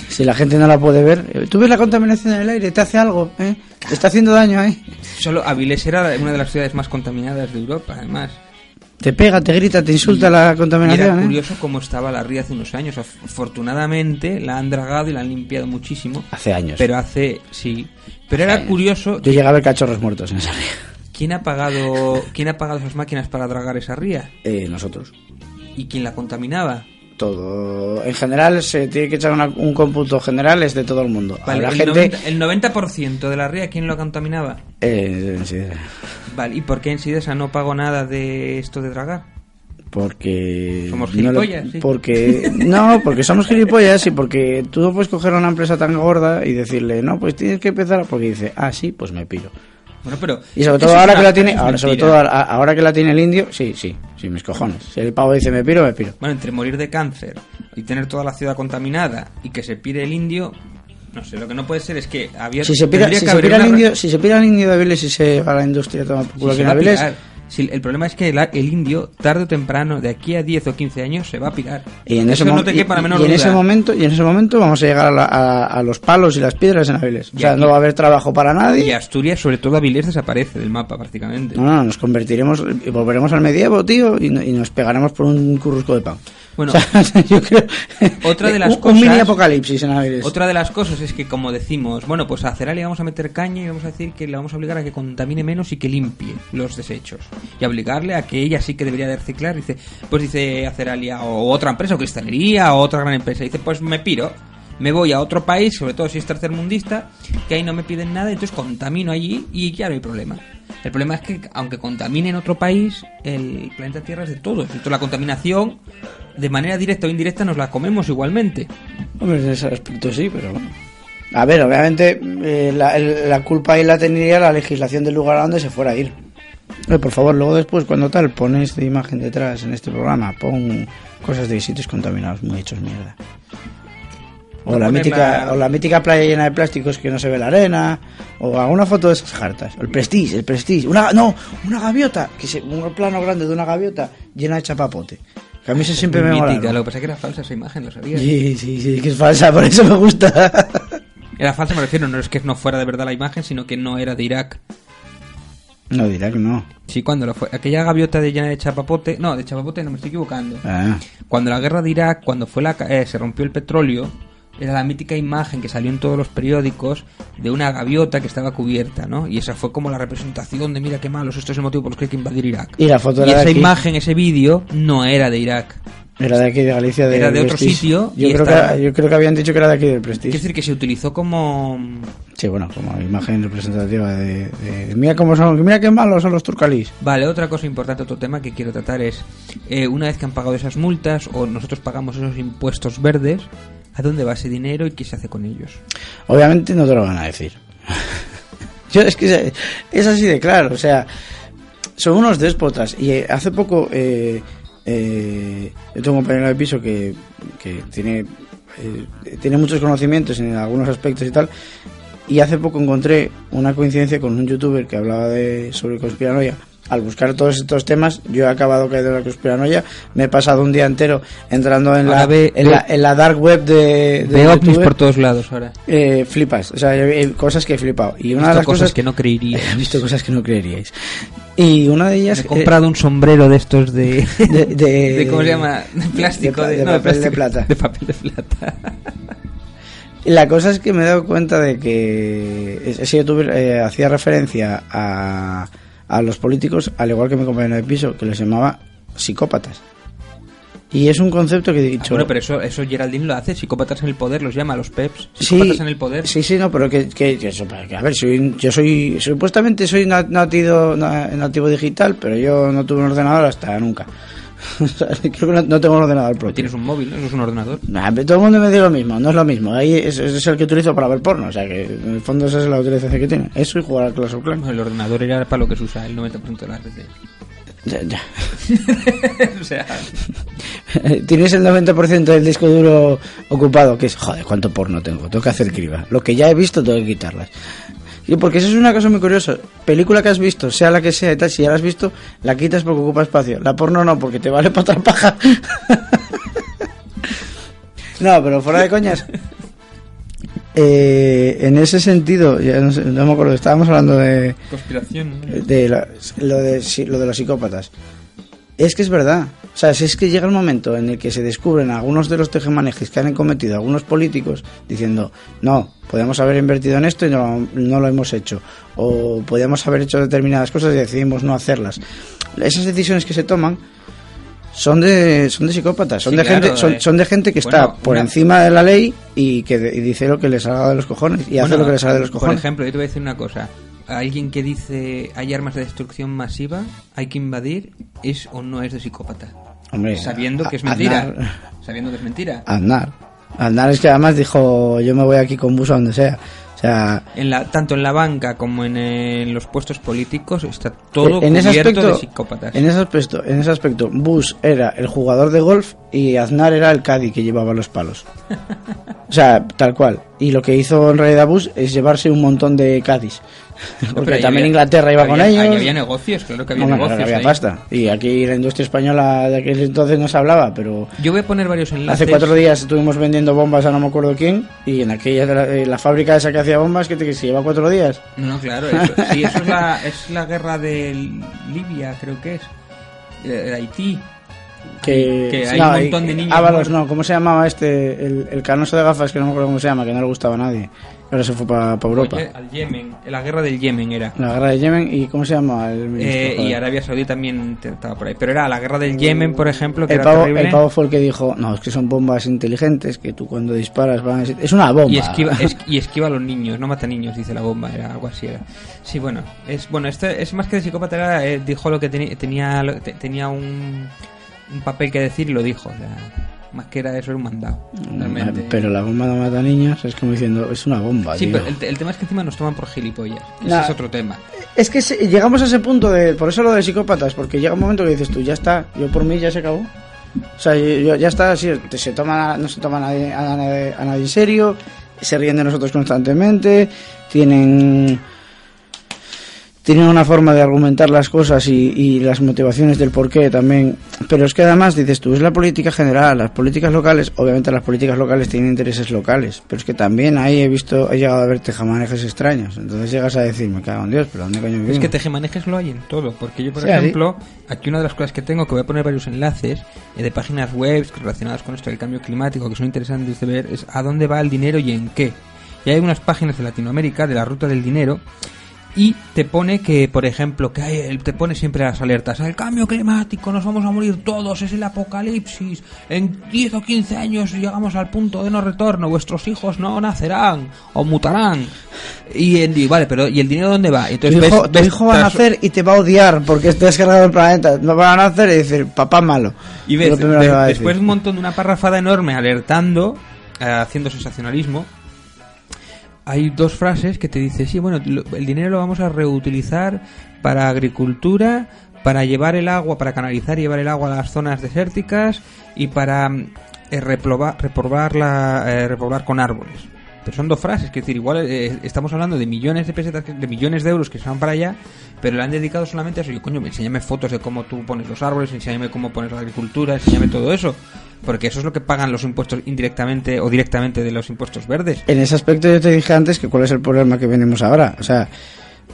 Si la gente no la puede ver, ¿tú ves la contaminación del aire? ¿Te hace algo? ¿Eh? ¿Te está haciendo daño? ¿eh? Solo Avilés era una de las ciudades más contaminadas de Europa, además. Te pega, te grita, te insulta la Y era contaminación. ¿eh? curioso cómo estaba la ría hace unos años. Af- Afortunadamente la han dragado y la han limpiado muchísimo. Hace años. Pero hace, sí. Pero era curioso, Yo llegaba a ver cachorros muertos en esa ría. ¿quién ha pagado, quién ha pagado esas máquinas para dragar esa ría? Eh, nosotros. ¿Y quién la contaminaba? Todo. En general se tiene que echar una- un cómputo general es de todo el mundo. Vale, Habrá el, gente 90%, el 90% de la ría, ¿quién lo contaminaba? eh, sí, Vale, ¿y por qué en Sidesa no pago nada de esto de dragar? porque Somos no gilipollas, sí. porque no porque somos gilipollas y porque tú no puedes coger a una empresa tan gorda y decirle no pues tienes que empezar porque dice ah sí pues me piro Bueno, pero... y sobre todo ahora que la tiene ahora sobre todo a- ahora que la tiene el indio sí sí sí mis cojones. Si el pavo dice me piro me piro Bueno, entre morir de cáncer y tener toda la ciudad contaminada y que se pire el indio... No sé, lo que no puede ser es que había... si se pira, si que se pira el indio si se pira el indio de Avilés y se va a la industria Sí, culo se aquí en Avilés Sí, el problema es que el, el indio, tarde o temprano, de aquí a 10 o 15 años, se va a pirar. y en ese, no mo- te y- quepa la menor y en ese momento y en ese momento vamos a llegar a, la- a- a los palos y las piedras en Avilés o sea aquí- no va a haber trabajo para nadie Y Asturias, sobre todo Avilés, desaparece del mapa prácticamente. No, no, nos convertiremos volveremos al medievo, tío, y, y nos pegaremos por un currusco de pan. Bueno, O sea, yo creo. Otra de las un, un cosas- mini apocalipsis en. Otra de las cosas es que, como decimos, bueno, pues a Cerali vamos a meter caña y vamos a decir que le vamos a obligar a que contamine menos y que limpie los desechos. Y a obligarle a que ella sí que debería de reciclar. Dice, pues dice a Ceralia o otra empresa, o cristalería, o otra gran empresa. Dice, pues me piro, me voy a otro país, sobre todo si es tercermundista, que ahí no me piden nada, entonces contamino allí y ya no hay problema. El problema es que, aunque contamine en otro país, el planeta Tierra es de todos. Entonces la contaminación, de manera directa o indirecta, nos la comemos igualmente. Hombre, en ese aspecto sí, pero bueno. A ver, obviamente eh, la, la culpa ahí la tendría la legislación del lugar a donde se fuera a ir. Por favor, luego después, cuando tal, pon esta imagen detrás en este programa, pon cosas de sitios contaminados, muy hechos mierda. O la, mítica, la- o la mítica playa llena de plásticos que no se ve la arena, o alguna foto de esas jartas. El prestige, el prestige. Una, no, una gaviota, que se, un plano grande de una gaviota llena de chapapote. Que a mí eso siempre me mola. Lo que pasa es que era falsa esa imagen, lo sabías. Sí, sí, sí, que es falsa, por eso me gusta. Era falsa, me refiero, no es que no fuera de verdad la imagen, sino que no era de Irak. No dirá que no. Sí, cuando lo fue. Aquella gaviota de llena de chapapote. No, de chapapote no me estoy equivocando. Ah, Cuando la guerra de Irak, cuando fue la, eh, se rompió el petróleo, era la mítica imagen que salió en todos los periódicos de una gaviota que estaba cubierta, ¿no? Y esa fue como la representación de mira qué malos, esto es el motivo por el que hay que invadir Irak. Y la foto Y esa aquí. imagen, ese vídeo, no era de Irak. Era de aquí de Galicia. De Era de otro Prestige. sitio Yo y creo, que, yo creo que habían dicho que era de aquí del Es Prestige. decir, que se utilizó como... Sí, bueno, como imagen representativa de, de- Mira cómo son, mira qué malos son los turcalís. Vale, otra cosa importante, otro tema que quiero tratar es, eh, una vez que han pagado esas multas o nosotros pagamos esos impuestos verdes, ¿a dónde va ese dinero y qué se hace con ellos? Obviamente no te lo van a decir. Yo es que es- así de claro, o sea, son unos déspotas. Y eh, hace poco eh, eh, yo tengo un compañero de piso que, que tiene, eh, tiene muchos conocimientos en algunos aspectos y tal. Y hace poco encontré una coincidencia con un youtuber que hablaba de sobre conspiranoia. Al buscar todos estos temas, yo he acabado caído en la conspiranoia. Me he pasado un día entero entrando en, la, ve- en, ve- la, en la dark web de, de Veo ovnis por todos lados ahora. Eh, flipas, o sea, hay cosas que he flipado. Y He una de las cosas cosas que no creería. He visto cosas que no creeríais. Y una de Me ellas. he comprado un sombrero de estos de... eh, de, de- de- ¿Cómo se llama? De plástico. de- no, papel de plata. De papel de plata. La cosa es que me he dado cuenta de que ese youtuber eh, hacía referencia a, a los políticos, al igual que mi compañero de piso, que les llamaba psicópatas. Y es un concepto que he Ah, dicho. bueno, pero eso, eso Geraldine lo hace. Psicópatas en el poder los llama a los peps. Sí, Psicópatas en el poder. Sí, sí, no, pero que, que, que eso, que, a ver, soy, yo soy, supuestamente soy na- nativo, na- nativo digital, pero yo no tuve un ordenador hasta nunca. Creo que no, tengo un ordenador propio. tienes un móvil, ¿no? Eso es un ordenador. Nah, pero todo el mundo me dice lo mismo, no es lo mismo. Ahí es, es el que utilizo para ver porno, o sea que en el fondo esa es la utilización que tiene. Eso y jugar al Clash of Clans. El ordenador era para lo que se usa el 90% de las veces. Ya, ya. o sea... Tienes el 90% del disco duro ocupado, que es, joder, cuánto porno tengo, tengo que hacer criba. Lo que ya he visto tengo que quitarlas. Y porque eso es una cosa muy curiosa. Película que has visto, sea la que sea y tal, si ya la has visto, la quitas porque ocupa espacio. La porno no, porque te vale para otra paja. no, pero fuera de coñas. Eh, en ese sentido, ya no, sé, no me acuerdo, estábamos hablando de, Conspiración. ¿no? de la- lo, de, lo de los psicópatas. Es que es verdad. O sea, si es que llega el momento en el que se descubren algunos de los tejemanejes que han cometido algunos políticos diciendo, no, podemos haber invertido en esto y no, no lo hemos hecho. O podíamos haber hecho determinadas cosas y decidimos no hacerlas. Esas decisiones que se toman son de son de psicópatas, son Sí, de claro, gente son, eh. son de gente que está por una- encima de la ley y que de- y dice lo que le salga de los cojones y hace lo que le salga de los Por cojones. ejemplo, yo te voy a decir una cosa. Alguien que dice hay armas de destrucción masiva, hay que invadir, es o no es de psicópata. Hombre, Sabiendo que es mentira. Aznar- Sabiendo que es mentira. Aznar. Aznar es que además dijo, yo me voy aquí con bus a donde sea. O sea, En la, tanto en la banca como en, en los puestos políticos está todo en ese cubierto aspecto, de psicópatas. en ese aspecto, en ese aspecto, Bush era el jugador de golf y Aznar era el caddy que llevaba los palos. O sea, tal cual. Y lo que hizo en realidad Bush es llevarse un montón de caddies. Porque también había- Inglaterra iba con había- ellos. ahí había negocios, claro que había Hombre, negocios. claro, había pasta. Y aquí la industria española de aquel entonces no se hablaba, pero Yo voy a poner varios enlaces. hace cuatro días estuvimos vendiendo bombas a no me acuerdo quién y en aquella de la, eh, la fábrica esa que hacía bombas que, te, que se lleva cuatro días. No, no, claro, eso, sí, eso es la, es la guerra de Libia, creo que es. Eh, De Haití. Que, Que hay no, un montón de niños Ábalos, no, ¿cómo se llamaba este? El, el canoso de gafas, que no me acuerdo cómo se llama, que no le gustaba a nadie. Ahora se fue para Europa. Oye, Al Yemen, la guerra del Yemen era. La guerra de Yemen y ¿cómo se llama? El ministro, Eh, y. Arabia Saudí también estaba por ahí. Pero era la guerra del Yemen, por ejemplo, que el era pavo, terrible. el pavo fue el que dijo, no, es que son bombas inteligentes, que tú cuando disparas van a... Es una bomba. Y esquiva, es- y esquiva a los niños, no mata niños, dice la bomba, era algo así. Era. Sí, bueno, es bueno esto es más que de psicópata, era, eh, dijo lo que tenía lo- te- tenía un, un papel que decir y lo dijo. O sea, más que era eso, era un mandado. realmente. Mm, Pero la bomba no mata niños, es como diciendo, es una bomba. Sí, tío. pero el, te- el tema es que encima nos toman por gilipollas. Ese Nah. es otro tema. Es que se- llegamos a ese punto de. Por eso lo de psicópatas, porque llega un momento que dices tú, ya está, yo por mí ya se acabó. O sea, yo- yo- ya está, así, te- se toma, no se toma a nadie, a, nadie, a nadie en serio, se ríen de nosotros constantemente, tienen. Tienen una forma de argumentar las cosas y, y las motivaciones del porqué también. Pero es que además, dices tú, es la política general, las políticas locales, obviamente las políticas locales tienen intereses locales, pero es que también ahí he visto, he llegado a ver tejamanejes extraños. Entonces llegas a decir, me cago en Dios, pero ¿dónde coño vivimos? Es que tejemanejes lo hay en todo, porque yo, por Sí, así. ejemplo, aquí una de las cosas que tengo, que voy a poner varios enlaces eh, de páginas web relacionadas con esto del cambio climático, que son interesantes de ver, es a dónde va el dinero y en qué. Y hay unas páginas de Latinoamérica, de la ruta del dinero, y te pone que, por ejemplo, que hay, te pone siempre las alertas, el cambio climático, nos vamos a morir todos, es el apocalipsis, en 10 o 15 años llegamos al punto de no retorno, vuestros hijos no nacerán o mutarán. Y, en- y vale, pero ¿y el dinero dónde va? Tu Entonces hijo, ves- tu ves hijo va a nacer y te va a odiar porque te has cargado el planeta. No van a nacer y decir, papá malo. Y Es ves, de- va después un montón de una parrafada enorme alertando, eh, haciendo sensacionalismo. Hay dos frases que te dice, sí, bueno, el dinero lo vamos a reutilizar para agricultura, para llevar el agua, para canalizar y llevar el agua a las zonas desérticas y para mm, eh, replovar, repoblar, la, eh, repoblar con árboles. Pero son dos frases, que decir, igual eh, estamos hablando de millones de pesetas, de millones de euros que se van para allá, pero le han dedicado solamente a eso. Yo, coño, enséñame fotos de cómo tú pones los árboles, enséñame cómo pones la agricultura, enséñame todo eso. Porque eso es lo que pagan los impuestos indirectamente o directamente de los impuestos verdes. En ese aspecto yo te dije antes que cuál es el problema que venimos ahora. O sea,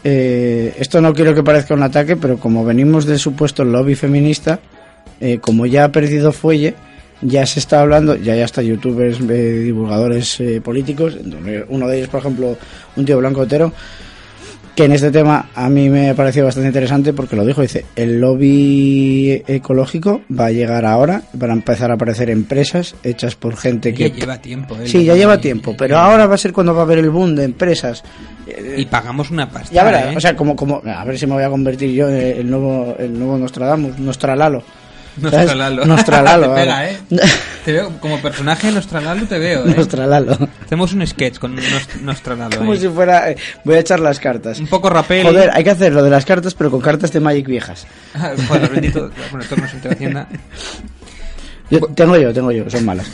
eh, esto no quiero que parezca un ataque, pero como venimos del supuesto lobby feminista, eh, como ya ha perdido fuelle, ya se está hablando, ya hay hasta youtubers, eh, divulgadores eh, políticos, uno de ellos, por ejemplo, un tío blanco hetero, que en este tema a mí me ha parecido bastante interesante porque lo dijo, dice, el lobby ecológico va a llegar ahora, van a empezar a aparecer empresas hechas por gente Ya que... lleva tiempo. ¿eh? Sí, ya lleva tiempo, pero ahora va a ser cuando va a haber el boom de empresas. Y pagamos una pasta. Ya verás, ¿eh? o sea, como, como, a ver si me voy a convertir yo en el nuevo, el nuevo Nostradamus, Nostralalo. Nostralalo. Nostralalo, te pega, ¿eh? Te veo, como personaje de Nostralalo te veo, ¿eh? Nostralalo. Hacemos un sketch con Nost- Nostralalo. Como ahí. si fuera, eh, voy a echar las cartas. Un poco rapel. Joder, hay que hacer lo de las cartas, pero con cartas de Magic viejas. Joder, bendito. Bueno, esto no es entre Hacienda. Yo, tengo yo, tengo yo, son malas.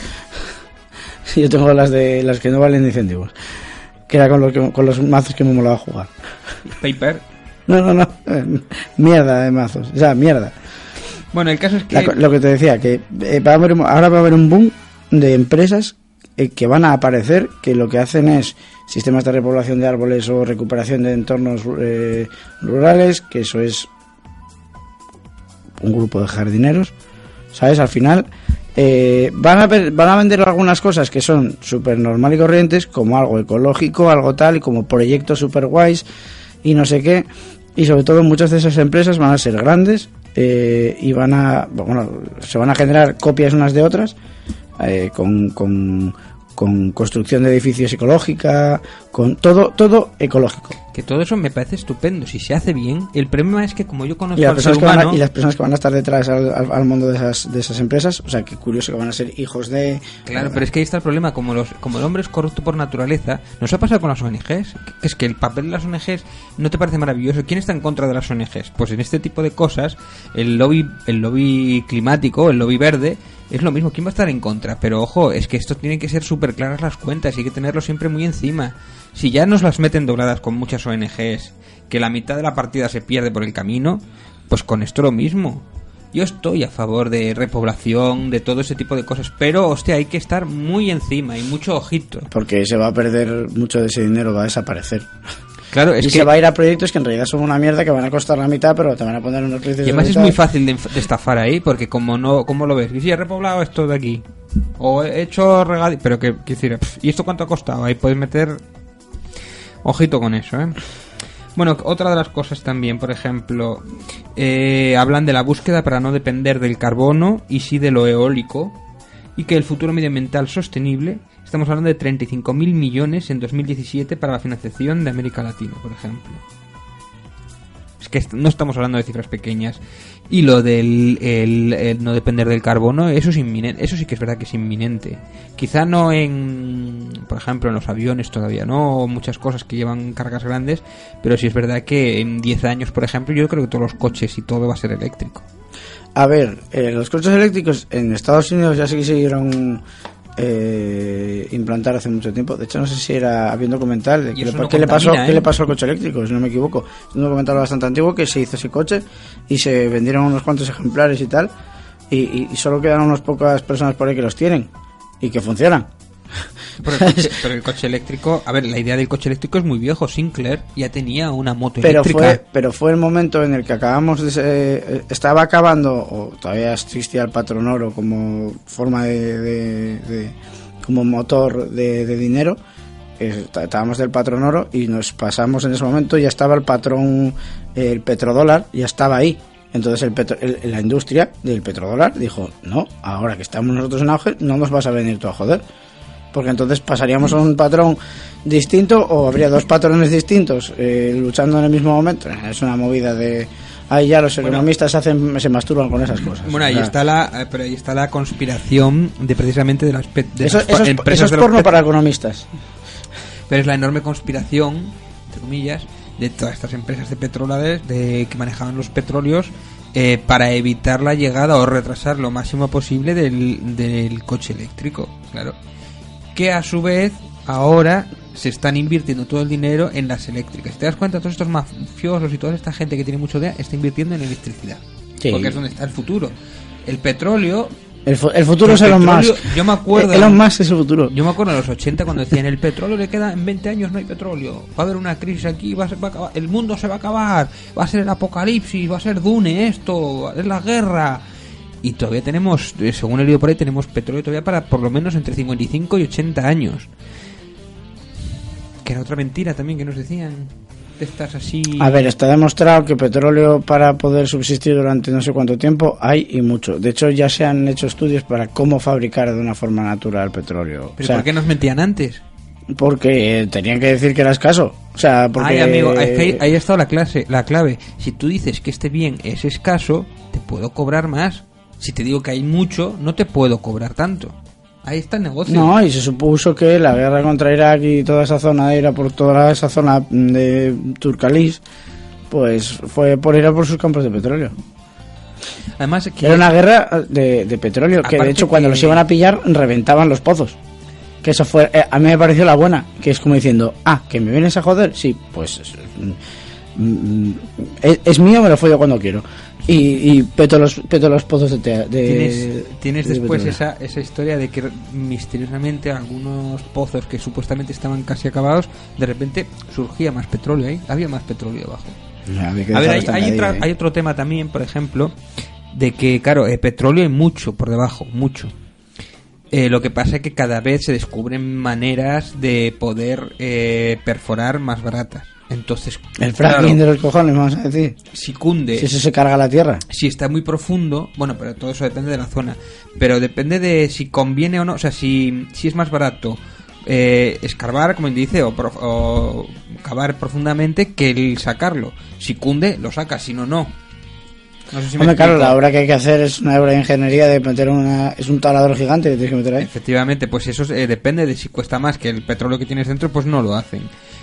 Yo tengo las de las que no valen incentivos. Que era con los, que- con los mazos que me molaba jugar. Paper. No, no, no. Mierda de mazos. O sea, mierda. Bueno, el caso es que. Lo que te decía, que eh, va a haber, ahora va a haber un boom de empresas eh, que van a aparecer, que lo que hacen es sistemas de repoblación de árboles o recuperación de entornos eh, rurales, que eso es un grupo de jardineros, ¿sabes? Al final eh, van, a van a vender algunas cosas que son súper normal y corrientes, como algo ecológico, algo tal, como proyectos súper guays y no sé qué. Y sobre todo muchas de esas empresas van a ser grandes eh, y van a, bueno, se van a generar copias unas de otras eh, con, con, con construcción de edificios ecológica, con todo, todo ecológico. Que todo eso me parece estupendo. Si se hace bien, el problema es que como yo conozco Y las, al ser a, y las personas que van a estar detrás al, al- al mundo de esas, de esas empresas, o sea, que curioso que van a ser hijos de... Claro, pero es que ahí está el problema. Como, los, como el hombre es corrupto por naturaleza, nos ha pasado con las ONGs. que Es que el papel de las ONGs no te parece maravilloso. ¿Quién está en contra de las ONGs? Pues en este tipo de cosas, el lobby, el lobby climático, el lobby verde, es lo mismo. ¿Quién va a estar en contra? Pero ojo, es que esto tiene que ser súper claras las cuentas y hay que tenerlo siempre muy encima. Si ya nos las meten dobladas con muchas ONGs, que la mitad de la partida se pierde por el camino, pues con esto lo mismo. Yo estoy a favor de repoblación, de todo ese tipo de cosas, pero hostia, hay que estar muy encima y mucho ojito. Porque se va a perder mucho de ese dinero, va a desaparecer. Claro, es y que se va a ir a proyectos que en realidad son una mierda que van a costar la mitad, pero te van a poner unos precios y de además es muy fácil de, de estafar ahí, porque como no, ¿cómo lo ves? Y si he repoblado esto de aquí, o he hecho regadí, pero que, pf, ¿y esto cuánto ha costado? Ahí puedes meter, ojito con eso, ¿eh? Bueno, otra de las cosas también, por ejemplo, eh, hablan de la búsqueda para no depender del carbono y sí de lo eólico, y que el futuro medioambiental sostenible, estamos hablando de 35.000 millones en 2017 para la financiación de América Latina, por ejemplo. Es que no estamos hablando de cifras pequeñas. Y lo del el- el no depender del carbono, eso es inminente. Eso sí que es verdad que es inminente. Quizá no en, por ejemplo, en los aviones todavía, ¿no? O muchas cosas que llevan cargas grandes. Pero sí es verdad que en 10 años, por ejemplo, yo creo que todos los coches y todo va a ser eléctrico. A ver, eh, los coches eléctricos en Estados Unidos ya se quisieron eh, implantar hace mucho tiempo. De hecho, no sé si era un documental de eso le, no qué le pasó, qué ¿eh? le pasó al coche eléctrico, si no me equivoco. Es un documental bastante antiguo que se hizo ese coche y se vendieron unos cuantos ejemplares y tal. Y, y- y solo quedan unas pocas personas por ahí que los tienen y que funcionan. Pero el, coche, pero el coche eléctrico, a ver, la idea del coche eléctrico es muy viejo. Sinclair ya tenía una moto Pero eléctrica. fue, pero fue el momento en el que acabamos de... se- estaba acabando, o todavía existía el patrón oro como forma de... de- de- como motor de, de dinero. eh, está- Estábamos del patrón oro y nos pasamos en ese momento, ya estaba el patrón, el petrodólar, ya estaba ahí. Entonces el petro- el- la industria del petrodólar dijo, no, ahora que estamos nosotros en auge, no nos vas a venir tú a joder. Porque entonces pasaríamos a un patrón distinto o habría dos patrones distintos eh, luchando en el mismo momento. Es una movida de... Ahí ya los economistas hacen, se masturban con esas cosas. Bueno, ahí está la, eh, pero ahí está la conspiración de precisamente de las, pe- de Eso, las eso es, empresas eso es de porno para economistas. Pero es la enorme conspiración, entre comillas, de todas estas empresas de petroleras de que manejaban los petróleos eh, para evitar la llegada o retrasar lo máximo posible del, del coche eléctrico, claro. Que a su vez ahora se están invirtiendo todo el dinero en las eléctricas. ¿Te das cuenta? Todos estos mafiosos y toda esta gente que tiene mucho idea está invirtiendo en electricidad. Sí. Porque es donde está el futuro. El petróleo El, fu- el futuro El es Elon petróleo- Musk. yo me acuerdo- Elon Musk es el futuro. Yo me acuerdo en los 80 cuando decían el petróleo le queda en 20 años no hay petróleo, va a haber una crisis aquí, va a ser- va a acabar- el mundo se va a acabar, va a ser el apocalipsis, va a ser Dune esto, es la guerra. Y todavía tenemos, eh, según he leído por ahí, tenemos petróleo todavía para por lo menos entre 55 y 80 años. Que era otra mentira también que nos decían. De estas así. A ver, está demostrado que petróleo para poder subsistir durante no sé cuánto tiempo hay y mucho. De hecho, ya se han hecho estudios para cómo fabricar de una forma natural petróleo. ¿Pero O sea, por qué nos mentían antes? Porque eh, tenían que decir que era escaso. O sea, porque... Ay, amigo, es que ahí, ahí ha estado la clase, la clave. Si tú dices que este bien es escaso, te puedo cobrar más. Si te digo que hay mucho, no te puedo cobrar tanto. Ahí está el negocio. No, y se supuso que la guerra contra Irak y toda esa zona era por toda esa zona de Turcalis, pues fue por ir a por sus campos de petróleo. Además, que Era una guerra de, de petróleo, que de hecho cuando que- los iban a pillar reventaban los pozos. Que eso fue, eh, a mí me pareció la buena, que es como diciendo, ah, que me vienes a joder, sí, pues mm, mm, es, es mío, me lo follo cuando quiero. Y, y peto los peto los pozos de, tea- de tienes, tienes de después esa, esa historia de que misteriosamente algunos pozos que supuestamente estaban casi acabados, de repente surgía más petróleo ahí, había más petróleo abajo. A ver, hay, hay otra- ¿eh? hay otro tema también, por ejemplo, de que, claro, el petróleo hay mucho por debajo, mucho. Eh, lo que pasa es que cada vez se descubren maneras de poder eh, perforar más baratas. Entonces, El fracking claro, de los cojones, vamos a decir. si cunde, Si eso se carga la tierra. si está muy profundo, bueno, pero todo eso depende de la zona, pero depende de si conviene o no, o sea, si, si es más barato eh, escarbar, como dice, o, prof- o cavar profundamente que el sacarlo. Si cunde, lo sacas, si no, no. No sé si me claro, la obra que hay que hacer es una obra de ingeniería de meter una... Es un taladro gigante que tienes que meter ahí. Efectivamente, pues eso eh, depende de si cuesta más que el petróleo que tienes dentro, pues no lo hacen.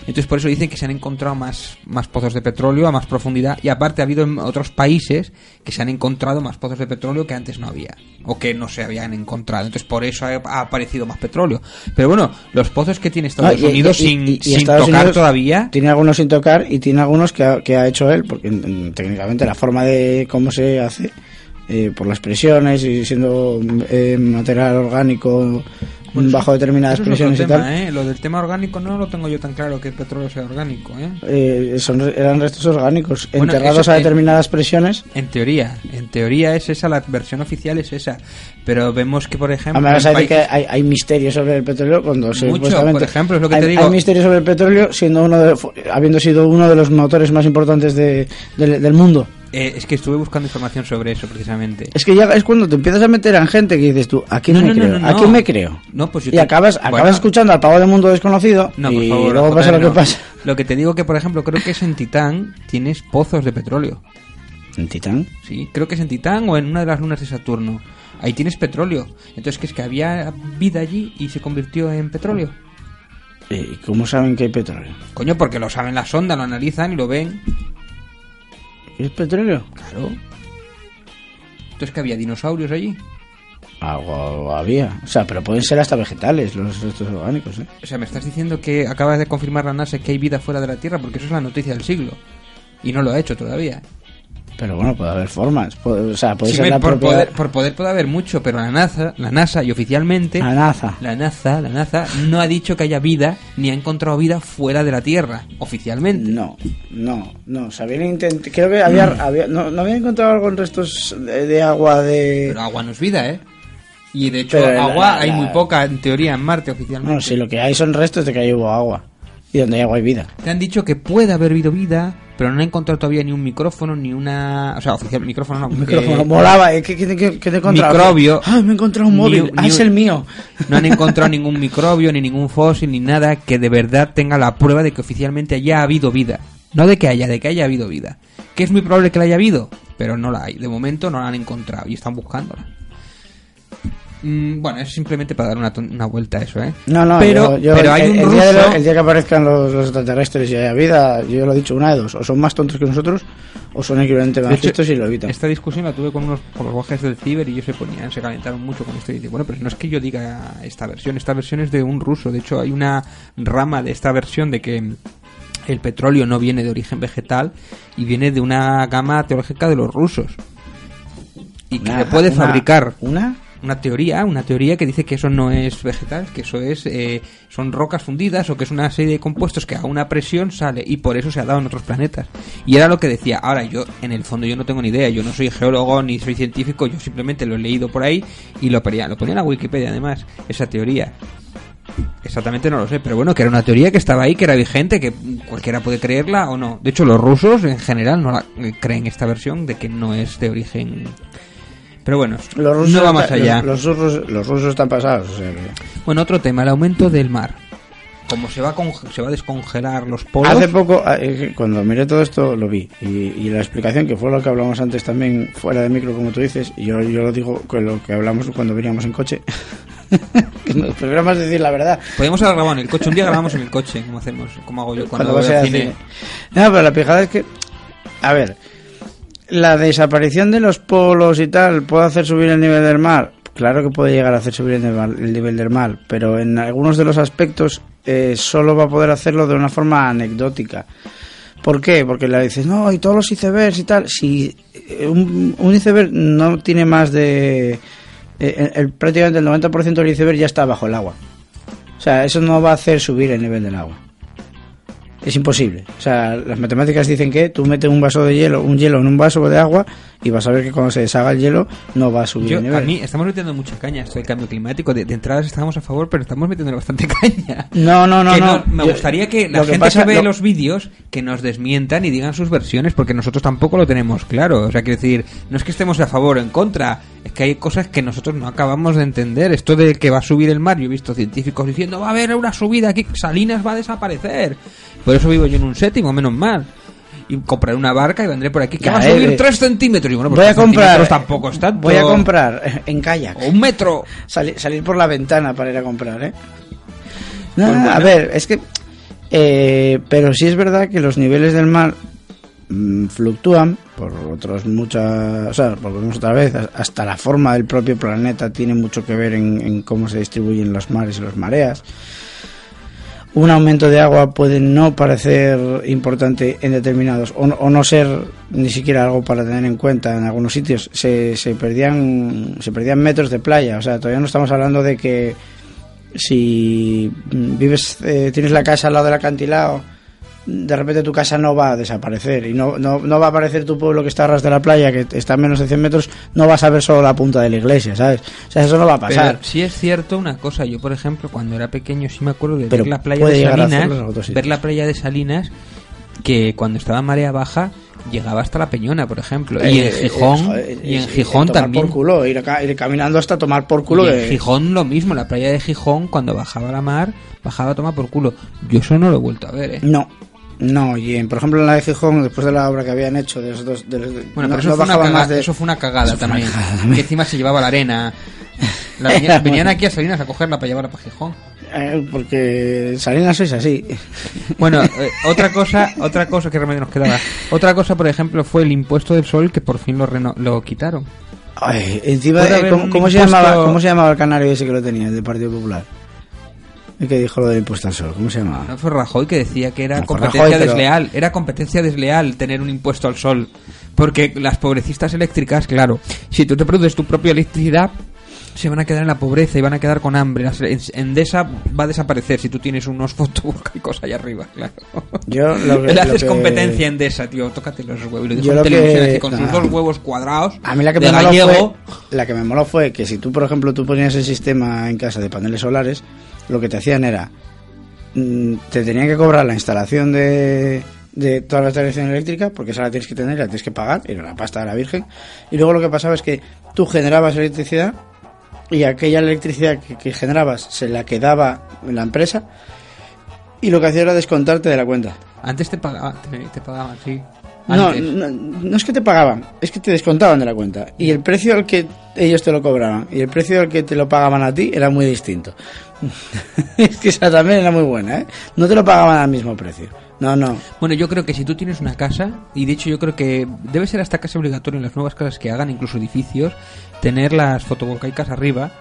Entonces por eso dicen que se han encontrado más, más pozos de petróleo a más profundidad y aparte ha habido en otros países que se han encontrado más pozos de petróleo que antes no había o que no se habían encontrado. Entonces por eso ha, ha aparecido más petróleo. Pero bueno, los pozos que tiene Estados No, y- Unidos y- sin, y sin Estados tocar Unidos todavía... Tiene algunos sin tocar y tiene algunos que ha, que ha hecho él, porque mm, técnicamente la forma de cómo se hace, eh, por las presiones y siendo eh, material orgánico Bueno, bajo determinadas presiones y tema, tal, ¿eh? Lo del tema orgánico no lo tengo yo tan claro que el petróleo sea orgánico, ¿eh? eh, son, eran restos orgánicos Bueno, enterrados eso a en- determinadas presiones. En teoría, en teoría es esa, la versión oficial es esa. Pero vemos que, por ejemplo, Además, hay, que hay, hay misterios sobre el petróleo cuando se- Mucho, por ejemplo, es lo que hay, te digo. hay misterios sobre el petróleo siendo uno de, habiendo sido uno de los motores más importantes de- del mundo. Eh, es que estuve buscando información sobre eso, precisamente. Es que ya es cuando te empiezas a meter en gente que dices tú, ¿a quién No, me no, creo? no, ¿A quién me creo? No, pues yo y te- acabas, acabas escuchando al pavo del mundo desconocido No, por y favor, luego pasa lo que pasa. Lo que te digo que, por ejemplo, creo que es en Titán tienes pozos de petróleo. ¿En Titán? Sí, creo que es en Titán o en una de las lunas de Saturno. Ahí tienes petróleo. Entonces, que es que había vida allí y se convirtió en petróleo? ¿Y cómo saben que hay petróleo? Coño, porque lo saben la sonda, lo analizan y lo ven. ¿Es petróleo? Claro. Entonces, que había dinosaurios allí. Algo había. O sea, pero pueden ser hasta vegetales los restos orgánicos, ¿eh? O sea, me estás diciendo que acabas de confirmar la NASA que hay vida fuera de la Tierra porque eso es la noticia del siglo. Y no lo ha hecho todavía. Pero bueno, puede haber formas. Puede- o sea, puede Sí, ser la por, propia... poder, por poder puede haber mucho, pero la NASA, la NASA y oficialmente La NASA. la NASA, la NASA no ha dicho que haya vida ni ha encontrado vida fuera de la Tierra, oficialmente. No, no, no. Se habían intent- Creo que había, Mm. había no, no había encontrado algo en restos de, de agua de... Pero agua no es vida, ¿eh? Y de hecho, Pero la- agua la- hay muy poca en teoría en Marte oficialmente. No, si lo que hay son restos de que ahí hubo agua. Y donde hay vida. Te han dicho que puede haber habido vida, pero no han encontrado todavía ni un micrófono, ni una. O sea, oficial, micrófono no. Micrófono, eh, molaba, ¿eh? ¿Qué, qué, qué- qué te he encontrado? Microbio. Ah, me he encontrado un Ni móvil. un- ah, ni es el mío. No han encontrado ningún microbio, ni ningún fósil, ni nada que de verdad tenga la prueba de que oficialmente haya habido vida. No de que haya, de que haya habido vida. Que es muy probable que la haya habido, pero no la hay. De momento no la han encontrado y están buscándola. Mm, bueno, es simplemente para dar una, una vuelta a eso, ¿eh? No, no, pero, yo- yo pero el, hay un el día lo- el día que aparezcan los, los extraterrestres y haya vida, yo lo he dicho, una de dos. O son más tontos que nosotros, o son equivalentes De más listos y lo evitan. Esta discusión la tuve con unos guajes del ciber y ellos se ponían, se calentaron mucho con esto y dicen, bueno, pero no es que yo diga esta versión, esta versión es de un ruso, de hecho hay una rama de esta versión de que el petróleo no viene de origen vegetal y viene de una gama teológica de los rusos y que Una- se puede una- fabricar ¿Una? Una teoría, una teoría que dice que eso no es vegetal, que eso es eh, son rocas fundidas o que es una serie de compuestos que a una presión sale y por eso se ha dado en otros planetas. Y era lo que decía. Ahora yo en el fondo yo no tengo ni idea, yo no soy geólogo ni soy científico, yo simplemente lo he leído por ahí y lo ponía, lo ponía en la Wikipedia además esa teoría. Exactamente no lo sé, pero bueno, que era una teoría que estaba ahí, que era vigente, que cualquiera puede creerla o no. De hecho, los rusos en general no la, eh, creen esta versión de que no es de origen. Pero bueno, Los rusos, no va más está- allá. Los, los rusos, los rusos están pasados, o sea que... Bueno, otro tema, el aumento del mar. Como se va a, se va a descongelar los polos. Hace poco, eh, cuando miré todo esto, lo vi. Y, y la explicación, que fue lo que hablamos antes también, fuera de micro, como tú dices, y yo, yo lo digo con lo que hablamos cuando veníamos en coche. que nos decir la verdad. Podríamos haber grabado en el coche. Un día grabamos en el coche, como hacemos, como hago yo cuando, Cuando voy al cine. No, pero la pijada es que. A ver. La desaparición de los polos y tal puede hacer subir el nivel del mar. Claro que puede llegar a hacer subir el nivel, el nivel del mar, pero en algunos de los aspectos eh, solo va a poder hacerlo de una forma anecdótica. ¿Por qué? Porque le dices, no, y todos los icebergs y tal. Si eh, un, un iceberg no tiene más de. eh, el- el- prácticamente el 90% del iceberg ya está bajo el agua. O sea, eso no va a hacer subir el nivel del agua. Es imposible. O sea, las matemáticas dicen que tú metes un vaso de hielo, un hielo en un vaso de agua y vas a ver que cuando se deshaga el hielo no va a subir Yo, el nivel. a mí estamos metiendo mucha caña esto del cambio climático. De, de entradas estamos a favor, pero estamos metiendo bastante caña. No, no, no, Que no. me Yo- gustaría que la que gente pasa- que ve lo- los vídeos que nos desmientan y digan sus versiones, porque nosotros tampoco lo tenemos claro. O sea, quiero decir, no es que estemos a favor o en contra, es que hay cosas que nosotros no acabamos de entender. Esto de que va a subir el mar, yo he visto científicos diciendo va a haber una subida aquí, Salinas va a desaparecer. Por eso vivo yo en un séptimo, menos mal. Y compraré una barca y vendré por aquí, que Ya, va a eh, subir eh, 3 centímetros. Y bueno, pues voy a 3 comprar. tampoco es tanto. Voy a comprar eh, en kayak. O un metro. Sali- salir por la ventana para ir a comprar, ¿eh? Pues bueno. A ver, es que. eh, pero sí es verdad que los niveles del mar mm, fluctúan por otros muchas. O sea, volvemos otra vez, hasta la forma del propio planeta tiene mucho que ver en, en cómo se distribuyen los mares y las mareas. Un aumento de agua puede no parecer importante en determinados, o no, ser ni siquiera algo para tener en cuenta en algunos sitios. Se, se perdían se perdían metros de playa, o sea, todavía no estamos hablando de que si vives eh, tienes la casa al lado del acantilado de repente tu casa no va a desaparecer y no, no, no va a aparecer tu pueblo que está a ras de la playa que está a menos de 100 metros no vas a ver solo la punta de la iglesia sabes o sea eso no va a pasar Pero sí es cierto una cosa, yo por ejemplo cuando era pequeño sí me acuerdo de Pero ver la playa de Salinas, ver la playa de Salinas que cuando estaba marea baja llegaba hasta la Peñona, por ejemplo, y Eh, en eh, Gijón, joder, y en eh, Gijón tomar también. por culo ir, acá- ir caminando hasta tomar por culo Y en Gijón lo mismo, la playa de Gijón cuando bajaba la mar, bajaba a tomar por culo. Yo eso no lo he vuelto a ver, ¿eh? no no y en, por ejemplo en la de Gijón después de la obra que habían hecho de los dos de los- Bueno, no- pero eso, no fue caga- más de- eso fue una cagada una también. cagada. Que encima se llevaba la arena. La venían aquí a Salinas a cogerla para llevarla para Gijón. Eh, porque Salinas sois así Bueno, eh, otra cosa, otra cosa que remedio nos quedaba. Otra cosa, por ejemplo, fue el impuesto del sol que por fin lo, reno- lo quitaron. Ay, encima haber ¿cómo, se llamaba, ¿Cómo se llamaba el canario ese que lo tenía, el del Partido Popular? El que dijo lo del impuesto al sol, ¿cómo se llamaba? No fue Rajoy que decía que era No, competencia Rajoy, pero- desleal. Era competencia desleal tener un impuesto al sol. Porque las pobrecistas eléctricas, claro, si tú te produces tu propia electricidad, se van a quedar en la pobreza y van a quedar con hambre. Endesa va a desaparecer si tú tienes unos fotovoltaicos ahí arriba, claro. Yo lo que- Le lo haces que- competencia Endesa, tío. Tócate los huevos. Y Yo lo que- con sus dos huevos cuadrados. A mí la que, me moló fue, la que me moló fue que si tú, por ejemplo, tú ponías el sistema en casa de paneles solares, lo que te hacían era, mm, te tenían que cobrar la instalación de, de toda la instalación eléctrica, porque esa la tienes que tener, la tienes que pagar, era la pasta de la Virgen, y luego lo que pasaba es que tú generabas electricidad y aquella electricidad que, que generabas se la quedaba la empresa y lo que hacía era descontarte de la cuenta. Antes te pagaban, te, te pagaban, sí. No, no, no es que te pagaban, es que te descontaban de la cuenta. Y el precio al que ellos te lo cobraban y el precio al que te lo pagaban a ti era muy distinto. es que esa también era muy buena, ¿eh? No te lo pagaban al mismo precio. No, no. Bueno, yo creo que si tú tienes una casa, y de hecho yo creo que debe ser hasta casi obligatorio en las nuevas casas que hagan, incluso edificios, tener las fotovoltaicas arriba,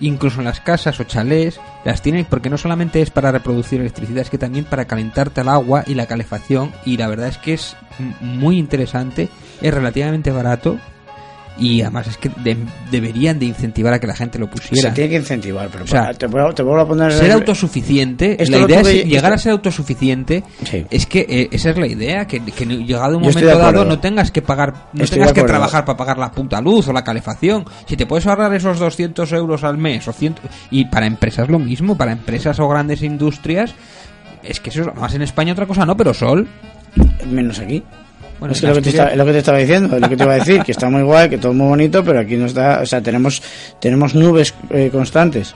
incluso en las casas o chalés, las tienen porque no solamente es para reproducir electricidad, es que también para calentarte el agua y la calefacción, y la verdad es que es muy interesante, es relativamente barato, y además es que de- deberían de incentivar a que la gente lo pusiera. Se tiene que incentivar, pero O sea, te, vuelvo, te vuelvo a poner... Ser autosuficiente, la idea es llegar esto- a ser autosuficiente. Sí. Es que eh, esa es la idea, que, que llegado un Yo momento dado no tengas que pagar, no Estoy tengas que trabajar para pagar la puta luz o la calefacción. Si te puedes ahorrar esos 200 euros al mes o 100, y para empresas lo mismo, para empresas o grandes industrias, es que eso es más en España otra cosa no, pero Sol. Menos aquí. Bueno, es que lo que, está- es lo que te estaba diciendo, es lo que te iba a decir, que está muy guay, que todo muy bonito, pero aquí no está, o sea, tenemos, tenemos nubes eh, constantes.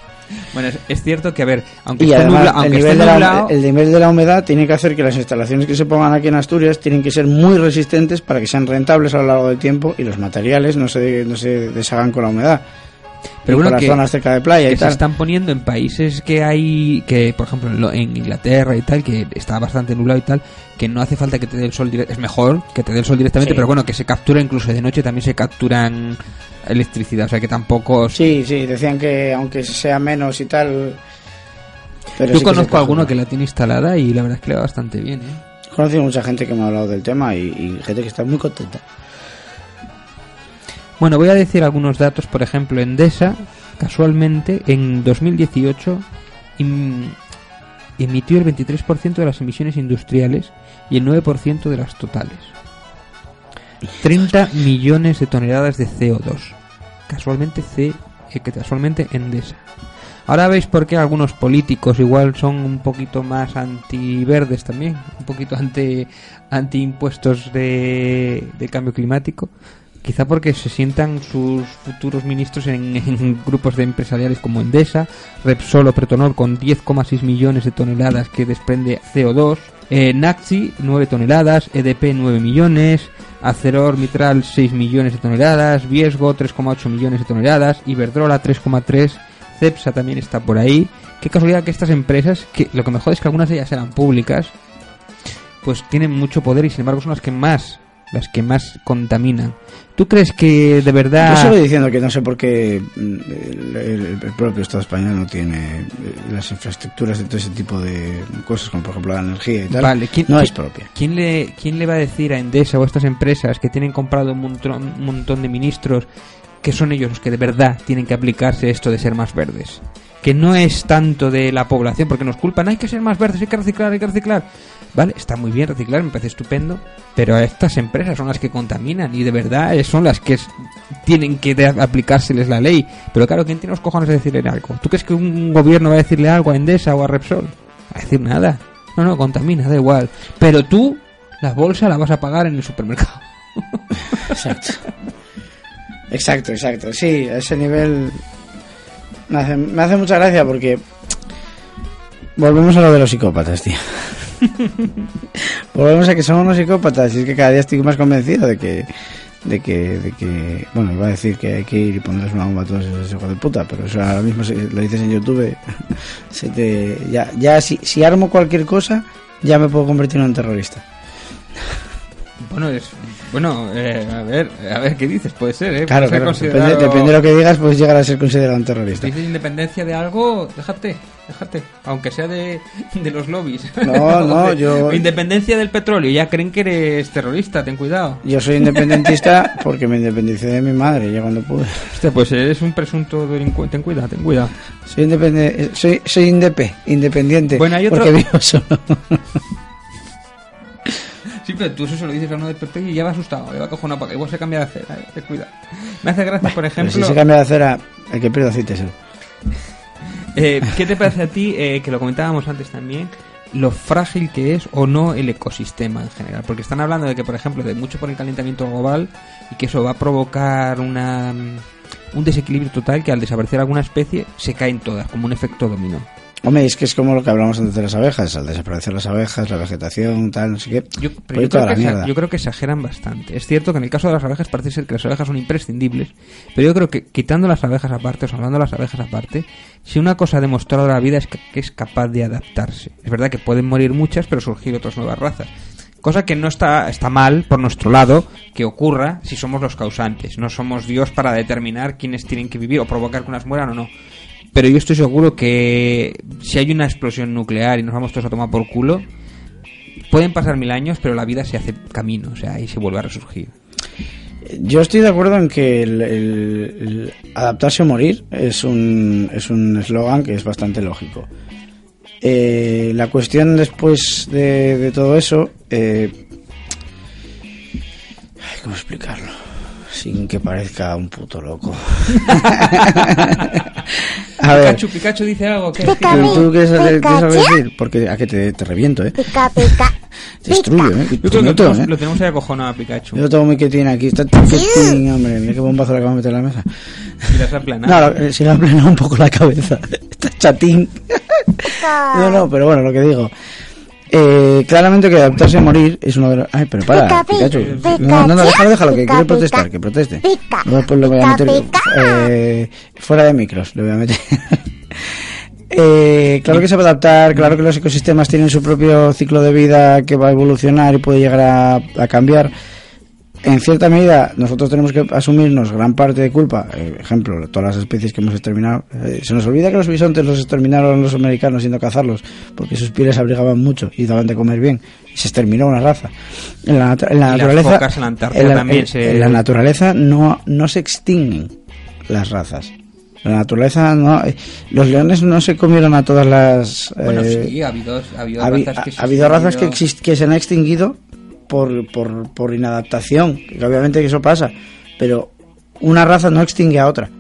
Bueno, es, cierto que a ver, aunque Y esté, además, nubla- aunque el, esté nivel de la, el nivel de la humedad tiene que hacer que las instalaciones que se pongan aquí en Asturias tienen que ser muy resistentes para que sean rentables a lo largo del tiempo y los materiales no se, no se deshagan con la humedad. Pero Y bueno, por las que- zonas cerca de playa que y se están poniendo en países que hay, que por ejemplo en, Inglaterra y tal, que está bastante nublado y tal, que no hace falta que te dé el sol directamente, es mejor que te dé el sol directamente, Sí. pero bueno, que se captura incluso de noche también se capturan electricidad, o sea que tampoco... Sí, sí, decían que aunque sea menos y tal. Pero Yo sí conozco a alguno que la tiene instalada y la verdad es que le va bastante bien, ¿eh? He conocido mucha gente que me ha hablado del tema y, y gente que está muy contenta. Bueno, voy a decir algunos datos, por ejemplo, Endesa, casualmente, en 2018 em- emitió el 23% de las emisiones industriales y el 9% de las totales. 30 millones de toneladas de CO2. Casualmente C, eh, casualmente Endesa. Ahora veis por qué algunos políticos igual son un poquito más antiverdes también, un poquito anti, anti impuestos de, de cambio climático. Quizá porque se sientan sus futuros ministros en, grupos de empresariales como Endesa, Repsol o Pretonor con 10,6 millones de toneladas que desprende CO2, eh, Naxi 9 toneladas, EDP 9 millones, Aceror Mitral 6 millones de toneladas, Viesgo 3,8 millones de toneladas, Iberdrola 3,3, Cepsa también está por ahí. Qué casualidad que estas empresas, que lo que mejor es que algunas de ellas eran públicas, pues tienen mucho poder y sin embargo son las que más las que más contaminan. ¿Tú crees que de verdad Yo solo diciendo que no sé por qué mm, el, el- el propio Estado español no tiene eh, las infraestructuras de todo ese tipo de cosas, como por ejemplo la energía y tal. Vale, ¿quién- no es propia. ¿Quién le, ¿Quién le va a decir a Endesa o a estas empresas que tienen comprado un montón, un montón de ministros que son ellos los que de verdad tienen que aplicarse esto de ser más verdes? Que no es tanto de la población, porque nos culpan, hay que ser más verdes, hay que reciclar, hay que reciclar. Vale, está muy bien reciclar, me parece estupendo, pero estas empresas son las que contaminan y de verdad son las que tienen que aplicárseles la ley. Pero claro, ¿quién tiene los cojones de decirle algo? ¿Tú crees que un gobierno va a decirle algo a Endesa o a Repsol? A decir nada. No, no, contamina, da igual. Pero tú, la bolsa la vas a pagar en el supermercado. Exacto. Exacto, exacto. Sí, a ese nivel me hace, me hace mucha gracia porque volvemos a lo de los psicópatas, tío. volvemos a que son unos psicópatas y es que cada día estoy más convencido de que de que, de que bueno, iba a decir que hay que ir y ponerles una bomba a todos esos hijos de puta, pero eso ahora mismo si lo dices en YouTube, se te, ya, ya si, si armo cualquier cosa, ya me puedo convertir en un terrorista. Bueno, es, bueno eh, a ver, a ver qué dices, puede ser, ¿eh? Claro, claro, considerado- depende de lo que digas, pues llegar a ser considerado un terrorista. Dices independencia de algo, déjate, déjate, aunque sea de, de los lobbies. No, no, yo- Independencia del petróleo, ya creen que eres terrorista, ten cuidado. Yo soy independentista porque me independicé de mi madre ya cuando pude. Hostia, pues eres un presunto delincuente, ten cuidado, ten cuidado. Soy independe, soy soy indepe, independiente Bueno, hay otro- porque vivo solo. Sí, pero tú eso se lo dices a uno del PP y ya va asustado, le va a coger una paca, igual se cambia de acera, eh, ten cuidado. Me hace gracia, por Pero ejemplo... si se cambia de acera, el que pierde aceite es él. Eh, ¿Qué te parece a ti, eh, que lo comentábamos antes también, lo frágil que es o no el ecosistema en general? Porque están hablando de que, por ejemplo, de mucho por el calentamiento global y que eso va a provocar una, mm, un desequilibrio total que al desaparecer alguna especie se caen todas, como un efecto dominó. Hombre, es que es como lo que hablamos antes de las abejas, al desaparecer las abejas, la vegetación, tal, no sé qué. Yo, pero yo, creo que yo creo que exageran bastante. Es cierto que en el caso de las abejas parece ser que las abejas son imprescindibles, pero yo creo que quitando las abejas aparte o salvando las abejas aparte, si una cosa ha demostrado la vida es que, que es capaz de adaptarse. Es verdad que pueden morir muchas, pero surgir otras nuevas razas. Cosa que no está, está mal por nuestro lado que ocurra si somos los causantes. No somos Dios para determinar quiénes tienen que vivir o provocar que unas mueran o no. Pero yo estoy seguro que si hay una explosión nuclear y nos vamos todos a tomar por culo, pueden pasar mil años, pero la vida se hace camino, o sea, ahí se vuelve a resurgir. Yo estoy de acuerdo en que el, adaptarse o morir es un es un eslogan que es bastante lógico. Eh, la cuestión después de, de todo eso, eh, ¿cómo explicarlo? Sin que parezca un puto loco. a ver, Pikachu, Pikachu dice algo, ¿qué? ¿tú, tú qué sabes, qué sabes decir? Porque a que te, te reviento, ¿eh? Pica, pica. Te destruyo, ¿eh? Yo creo que lo meto, tenemos, ¿eh? lo tenemos ahí acojonado a Pikachu. Yo lo tengo muy quietín aquí, está quietín, hombre, mira qué bombazo le acabo de meter en la mesa. Y las ha aplanado. No, eh, sí le ha aplanado un poco la cabeza. Está chatín. No, no, pero bueno, lo que digo. Eh, claramente que adaptarse a morir es uno de los... Ay, pero para, Pica, Pikachu. pica, No, no, no, déjalo, déjalo, que quiere protestar, que proteste. Pica, voy a pica, meter eh, fuera de micros, le voy a meter. Eh, claro que se va a adaptar, claro que los ecosistemas tienen su propio ciclo de vida que va a evolucionar y puede llegar a, a cambiar. En cierta medida, nosotros tenemos que asumirnos gran parte de culpa. Eh, ejemplo, todas las especies que hemos exterminado. Eh, se nos olvida que los bisontes los exterminaron los americanos yendo a cazarlos, porque sus pieles abrigaban mucho y daban de comer bien. Y se exterminó una raza. En la, nat- en la Y las naturaleza, focas en la Antártida en la- también en- se- en la naturaleza no, no se extinguen las razas. La naturaleza no. eh, Los leones no se comieron a todas las. Bueno, eh, sí, ha habido, ha habido ha, habi- razas que ha- ha habido razas que, exist- que se han extinguido por, por, por inadaptación, que obviamente que eso pasa, pero una raza no extingue a otra.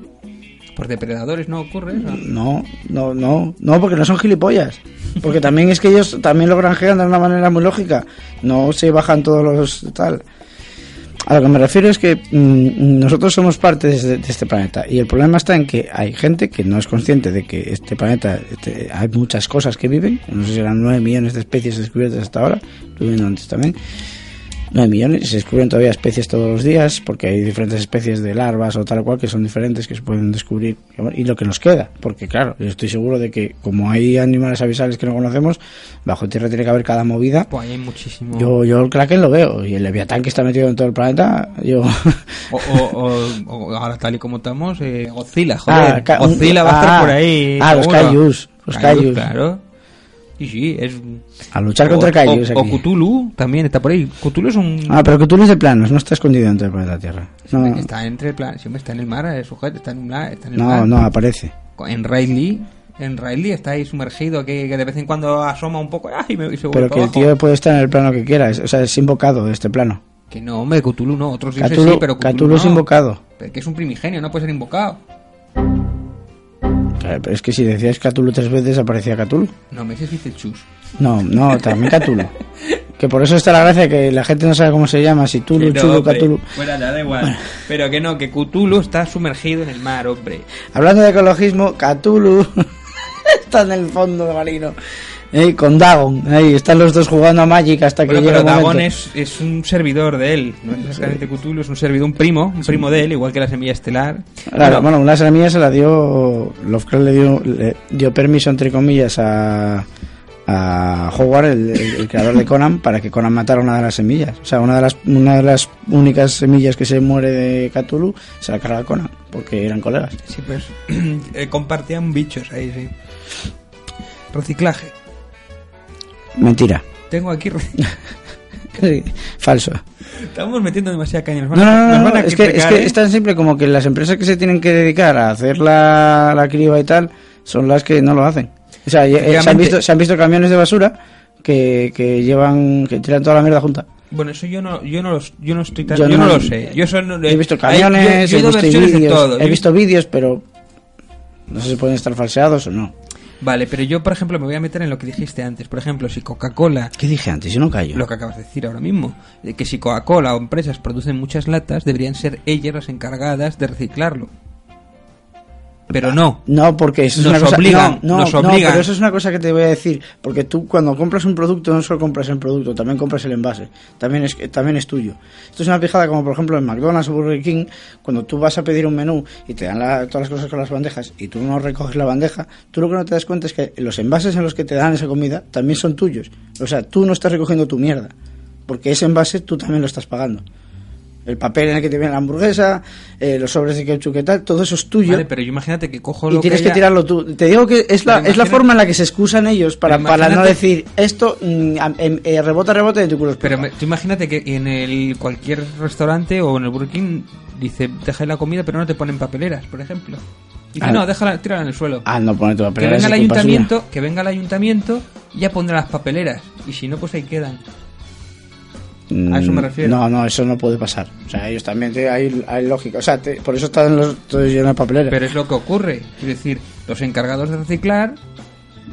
Por depredadores no ocurre eso. No, no, no, no, porque no son gilipollas. Porque también es que ellos también lo granjean de una manera muy lógica. No se bajan todos los tal. A lo que me refiero es que mm, nosotros somos parte de, este- de este planeta y el problema está en que hay gente que no es consciente de que este planeta este, hay muchas cosas que viven, no sé si eran 9 millones de especies descubiertas hasta ahora, estuve viendo antes también, 9 millones, y se descubren todavía especies todos los días porque hay diferentes especies de larvas o tal cual que son diferentes que se pueden descubrir y lo que nos queda, porque claro, yo estoy seguro de que como hay animales avisales que no conocemos, bajo tierra tiene que haber cada movida Pues hay muchísimo. yo, yo el Kraken lo veo y el Leviatán que está metido en todo el planeta, yo... O, o- o- o ahora tal y como estamos, eh, Godzilla, joder. Ah, Godzilla va a estar ah, por ahí. ah, los los. Claro. Sí, sí, es... A luchar o- contra Kaijus o, o. Cthulhu también está por ahí. Cthulhu es un... Ah, pero tú eres de planos, no está escondido dentro del planeta Tierra. No, Está entre el plan, siempre está en el mar, el sujeto está en un la- está en el no, mar. no, aparece. En Riley, en Riley está ahí sumergido, que, que de vez en cuando asoma un poco ¡ay! y me- y se Pero que el tío puede estar en el plano que quiera, es- o sea, es invocado de este plano. Que no, hombre, Cthulhu no, otros dioses Cthulhu, sí, pero Cthulhu, Cthulhu es invocado. Que es un primigenio, no puede ser invocado. Es que si decías Cthulhu tres veces aparecía Cthulhu. No, me dice dice chus. No, no, también Cthulhu. que por eso está la gracia que la gente no sabe cómo se llama, si Tulu, Que no, Chulu. Cthulhu. Bueno, ya da igual. Pero que no, que Cthulhu está sumergido en el mar, hombre. Hablando de ecologismo, Cthulhu está en el fondo marino. Eh, con Dagon, ahí están los dos jugando a Magic hasta que Bueno, llega pero el. Dagon es, es un servidor de él. No es exactamente Cthulhu, es un servidor, un primo, un primo de él, igual que la semilla estelar. Claro, Bueno, bueno, una semilla se la dio. Lovecraft le dio, le dio permiso, entre comillas, a, a Howard, el, el- el creador de Conan, para que Conan matara una de las semillas. O sea, una de las, una de las únicas semillas que se muere de Cthulhu se la carga Conan, porque eran colegas. Sí, pues eh, compartían bichos ahí, sí. Reciclaje. Mentira. Tengo aquí. Falso. Estamos metiendo demasiada caña. Nos No, van no, no, no, es, que, es que ¿eh? es tan simple como que las empresas que se tienen que dedicar a hacer la, la criba y tal son las que no lo hacen. O sea, eh, se han visto, se han visto camiones de basura que, que llevan, que tiran toda la mierda junta. Bueno, eso yo no, yo no, los, yo no estoy tan, Yo yo, no, no- lo sé. Yo eso no- He visto hay- yo- camiones, yo he visto vídeos, he visto vídeos, pero no sé si pueden estar falseados o no. Vale, pero yo, por ejemplo, me voy a meter en lo que dijiste antes. Por ejemplo, si Coca-Cola ¿Qué dije antes? Yo no callo. lo que acabas de decir ahora mismo, de que si Coca-Cola o empresas producen muchas latas, deberían ser ellas las encargadas de reciclarlo. Pero no. No, porque eso es una cosa. no, no, nos no, obligan. pero eso es una cosa que te voy a decir. Porque tú, cuando compras un producto, no solo compras el producto, también compras el envase. También es, también es tuyo. Esto es una pijada, como por ejemplo en McDonald's o Burger King, cuando tú vas a pedir un menú y te dan la- todas las cosas con las bandejas y tú no recoges la bandeja, tú lo que no te das cuenta es que los envases en los que te dan esa comida también son tuyos. O sea, tú no estás recogiendo tu mierda. Porque ese envase tú también lo estás pagando. El papel en el que te viene la hamburguesa, eh, los sobres de ketchup que tal, todo eso es tuyo. Vale, pero yo imagínate que cojo Y lo tienes que, haya- tirarlo tú. Te digo que es la, es la forma en la que se excusan ellos para, para no decir esto mm, em- eh, rebota, rebota de tu culo. Pero paja". me- tú imagínate que en el cualquier restaurante o en el Burger King dice, deja la comida, pero no te ponen papeleras, por ejemplo. Dice, Ah. no, déjala, tírala en el suelo. Ah, no pone tu que papelera. venga el suya. ayuntamiento, que venga el ayuntamiento y ya pondrá las papeleras. Y si no, pues ahí quedan. Mm, a eso me refiero. No, no, eso no puede pasar. O sea, ellos también te- hay, hay lógica. O sea, te- por eso están los todos llenos de papelera. Pero es lo que ocurre. Es decir, los encargados de reciclar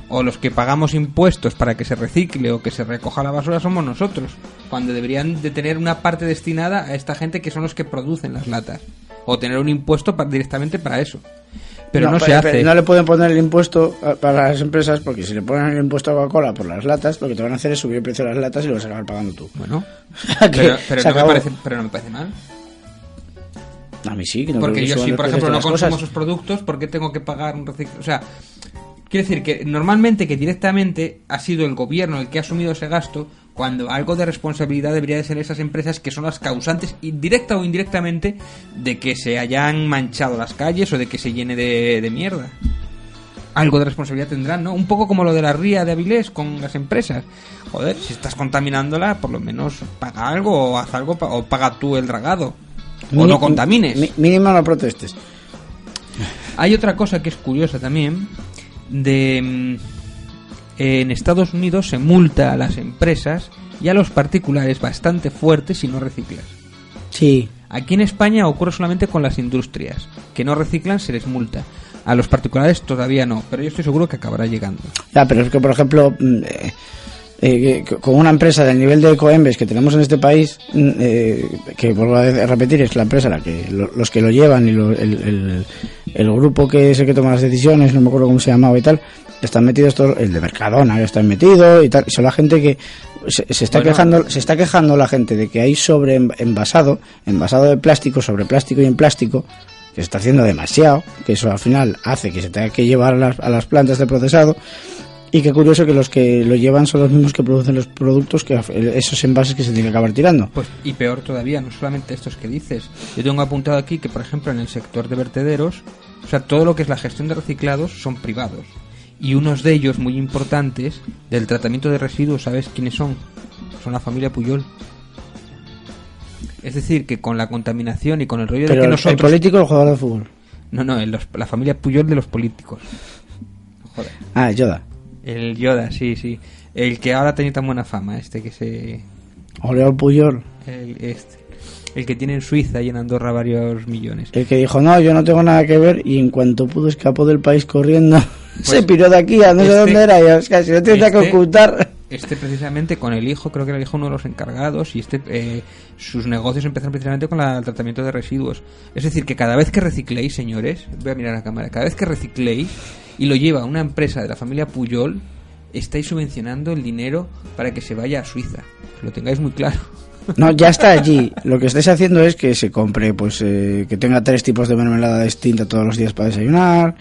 o los que pagamos impuestos para que se recicle o que se recoja la basura somos nosotros. Cuando deberían de tener una parte destinada a esta gente que son los que producen las latas. O tener un impuesto directamente para eso. Pero no, se pero- hace. pero no le pueden poner el impuesto a- para las empresas porque si le ponen el impuesto a Coca-Cola por las latas, lo que te van a hacer es subir el precio de las latas y lo vas a acabar pagando tú. Bueno, pero, no me parece, pero no me parece mal. A mí sí, que no Porque yo si, por ejemplo, no consumo cosas. esos productos, ¿por qué tengo que pagar un reciclo? O sea, quiero decir que normalmente que directamente ha sido el gobierno el que ha asumido ese gasto, cuando algo de responsabilidad debería de ser esas empresas que son las causantes, directa o indirectamente, de que se hayan manchado las calles o de que se llene de, de mierda. Algo de responsabilidad tendrán, ¿no? Un poco como lo de la ría de Avilés con las empresas. Joder, si estás contaminándola, por lo menos paga algo o haz algo o paga tú el dragado. O no contamines. mi- Mínimo no protestes. Hay otra cosa que es curiosa también de mm, en Estados Unidos se multa a las empresas y a los particulares bastante fuerte si no reciclas. Sí. Aquí en España ocurre solamente con las industrias, que no reciclan se les multa. A los particulares todavía no, pero yo estoy seguro que acabará llegando. Ya, pero es que, por ejemplo, mm, eh, eh, con una empresa del nivel de Ecoembes que tenemos en este país, mm, eh, que vuelvo a repetir, es la empresa la que lo- los que lo llevan y lo- el, el- el grupo que es el que toma las decisiones, no me acuerdo cómo se llamaba y tal, están metidos todos, el de Mercadona que está metido y tal, y son la gente que se, se está Bueno. quejando, se está quejando la gente de que hay sobre en- envasado, envasado de plástico sobre plástico y en plástico, que se está haciendo demasiado, que eso al final hace que se tenga que llevar a las, a las plantas de procesado y qué curioso que los que lo llevan son los mismos que producen los productos que esos envases que se tienen que acabar tirando. Pues, y peor todavía, no solamente estos que dices. Yo tengo apuntado aquí que, por ejemplo, en el sector de vertederos, o sea, todo lo que es la gestión de reciclados son privados. Y unos de ellos muy importantes del tratamiento de residuos, ¿sabes quiénes son? Son la familia Puyol. Es decir, que con la contaminación y con el rollo de que el, el nosotros... político o el jugador de fútbol. No, no, el- los- la familia Puyol de los políticos. Joder. Ah, Yoda. El Yoda, sí, sí. El que ahora tiene tan buena fama, este que se... Oleol Puyol. El, este. El que tiene en Suiza y en Andorra varios millones. El que dijo, no, yo no tengo nada que ver y en cuanto pudo escapó del país corriendo. se piró de aquí a no sé este- dónde era. Y es que si no tiene que este- ocultar. Este precisamente con el hijo, creo que era el hijo uno de los encargados, y este eh, sus negocios empezaron precisamente con la- el tratamiento de residuos. Es decir, que cada vez que recicléis, señores, voy a mirar a la cámara, cada vez que recicléis y lo lleva una empresa de la familia Puyol, estáis subvencionando el dinero para que se vaya a Suiza. Que lo tengáis muy claro. No, ya está allí. Lo que estáis haciendo es que se compre, pues, eh, que tenga tres tipos de mermelada distinta todos los días para desayunar,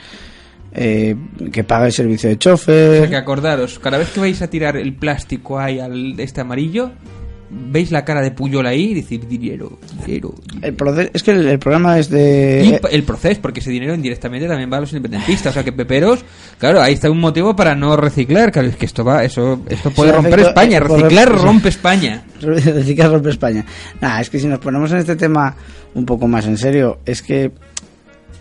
eh, que pague el servicio de O sea chofer. que acordaros, cada vez que vais a tirar el plástico ahí al este amarillo, veis la cara de Puyol ahí y decir dinero, dinero, dinero. El es que el, el programa es de... Y eh, el proceso, porque ese dinero indirectamente también va a los independentistas. O sea que Peperos, claro, ahí está un motivo para no reciclar. Claro, es que esto va, eso, esto puede Sí, romper España. Reciclar rompe España. Reciclar rompe España. Nah, es que si nos ponemos en este tema un poco más en serio, es que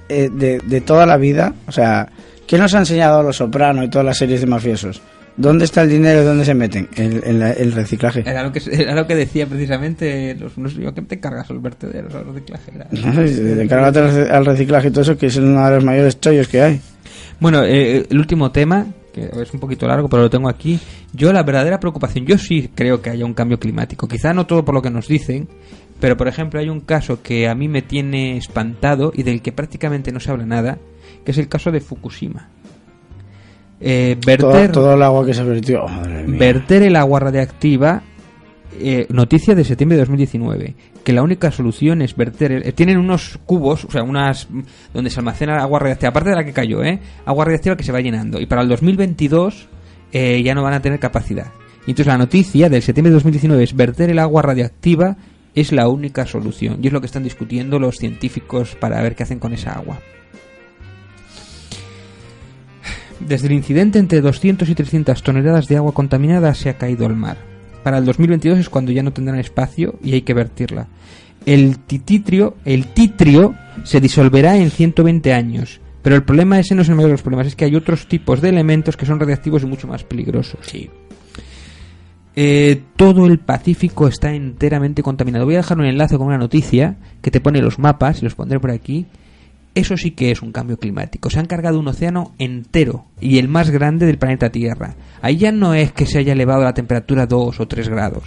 eh, de, de toda la vida, o sea, ¿qué nos ha enseñado Los Soprano y todas las series de mafiosos? ¿Dónde está el dinero y dónde se meten? El, el- el reciclaje. Era lo que, era lo que decía precisamente los, no sé yo, ¿qué te cargas los vertederos al reciclaje? Era- al reciclaje y todo eso, que es uno de los mayores chollos que hay. Bueno, eh, el último tema, que es un poquito largo, pero lo tengo aquí. Yo la verdadera preocupación, yo sí creo que haya un cambio climático. Quizá no todo por lo que nos dicen, pero por ejemplo hay un caso que a mí me tiene espantado y del que prácticamente no se habla nada, que es el caso de Fukushima. Eh, Todo, verter, todo el agua que se vertió. oh, verter el agua radiactiva, eh, noticia de septiembre de 2019, que la única solución es verter. el- eh, tienen unos cubos, o sea, unas donde se almacena agua radiactiva, aparte de la que cayó, ¿eh? Agua radiactiva que se va llenando. Y para el 2022 eh, ya no van a tener capacidad. Y entonces la noticia del septiembre de 2019 es verter el agua radiactiva es la única solución. Y es lo que están discutiendo los científicos para ver qué hacen con esa agua. Desde el incidente, entre 200 y 300 toneladas de agua contaminada se ha caído al mar. Para el 2022 es cuando ya no tendrán espacio y hay que vertirla. El titritrio, el titrio se disolverá en 120 años. Pero el problema ese no es el mayor de los problemas, es que hay otros tipos de elementos que son radiactivos y mucho más peligrosos. Eh, todo el Pacífico está enteramente contaminado. Voy a dejar un enlace con una noticia que te pone los mapas, y los pondré por aquí. Eso sí que es un cambio climático. Se han cargado un océano entero y el más grande del planeta Tierra. Ahí ya no es que se haya elevado la temperatura 2 o 3 grados.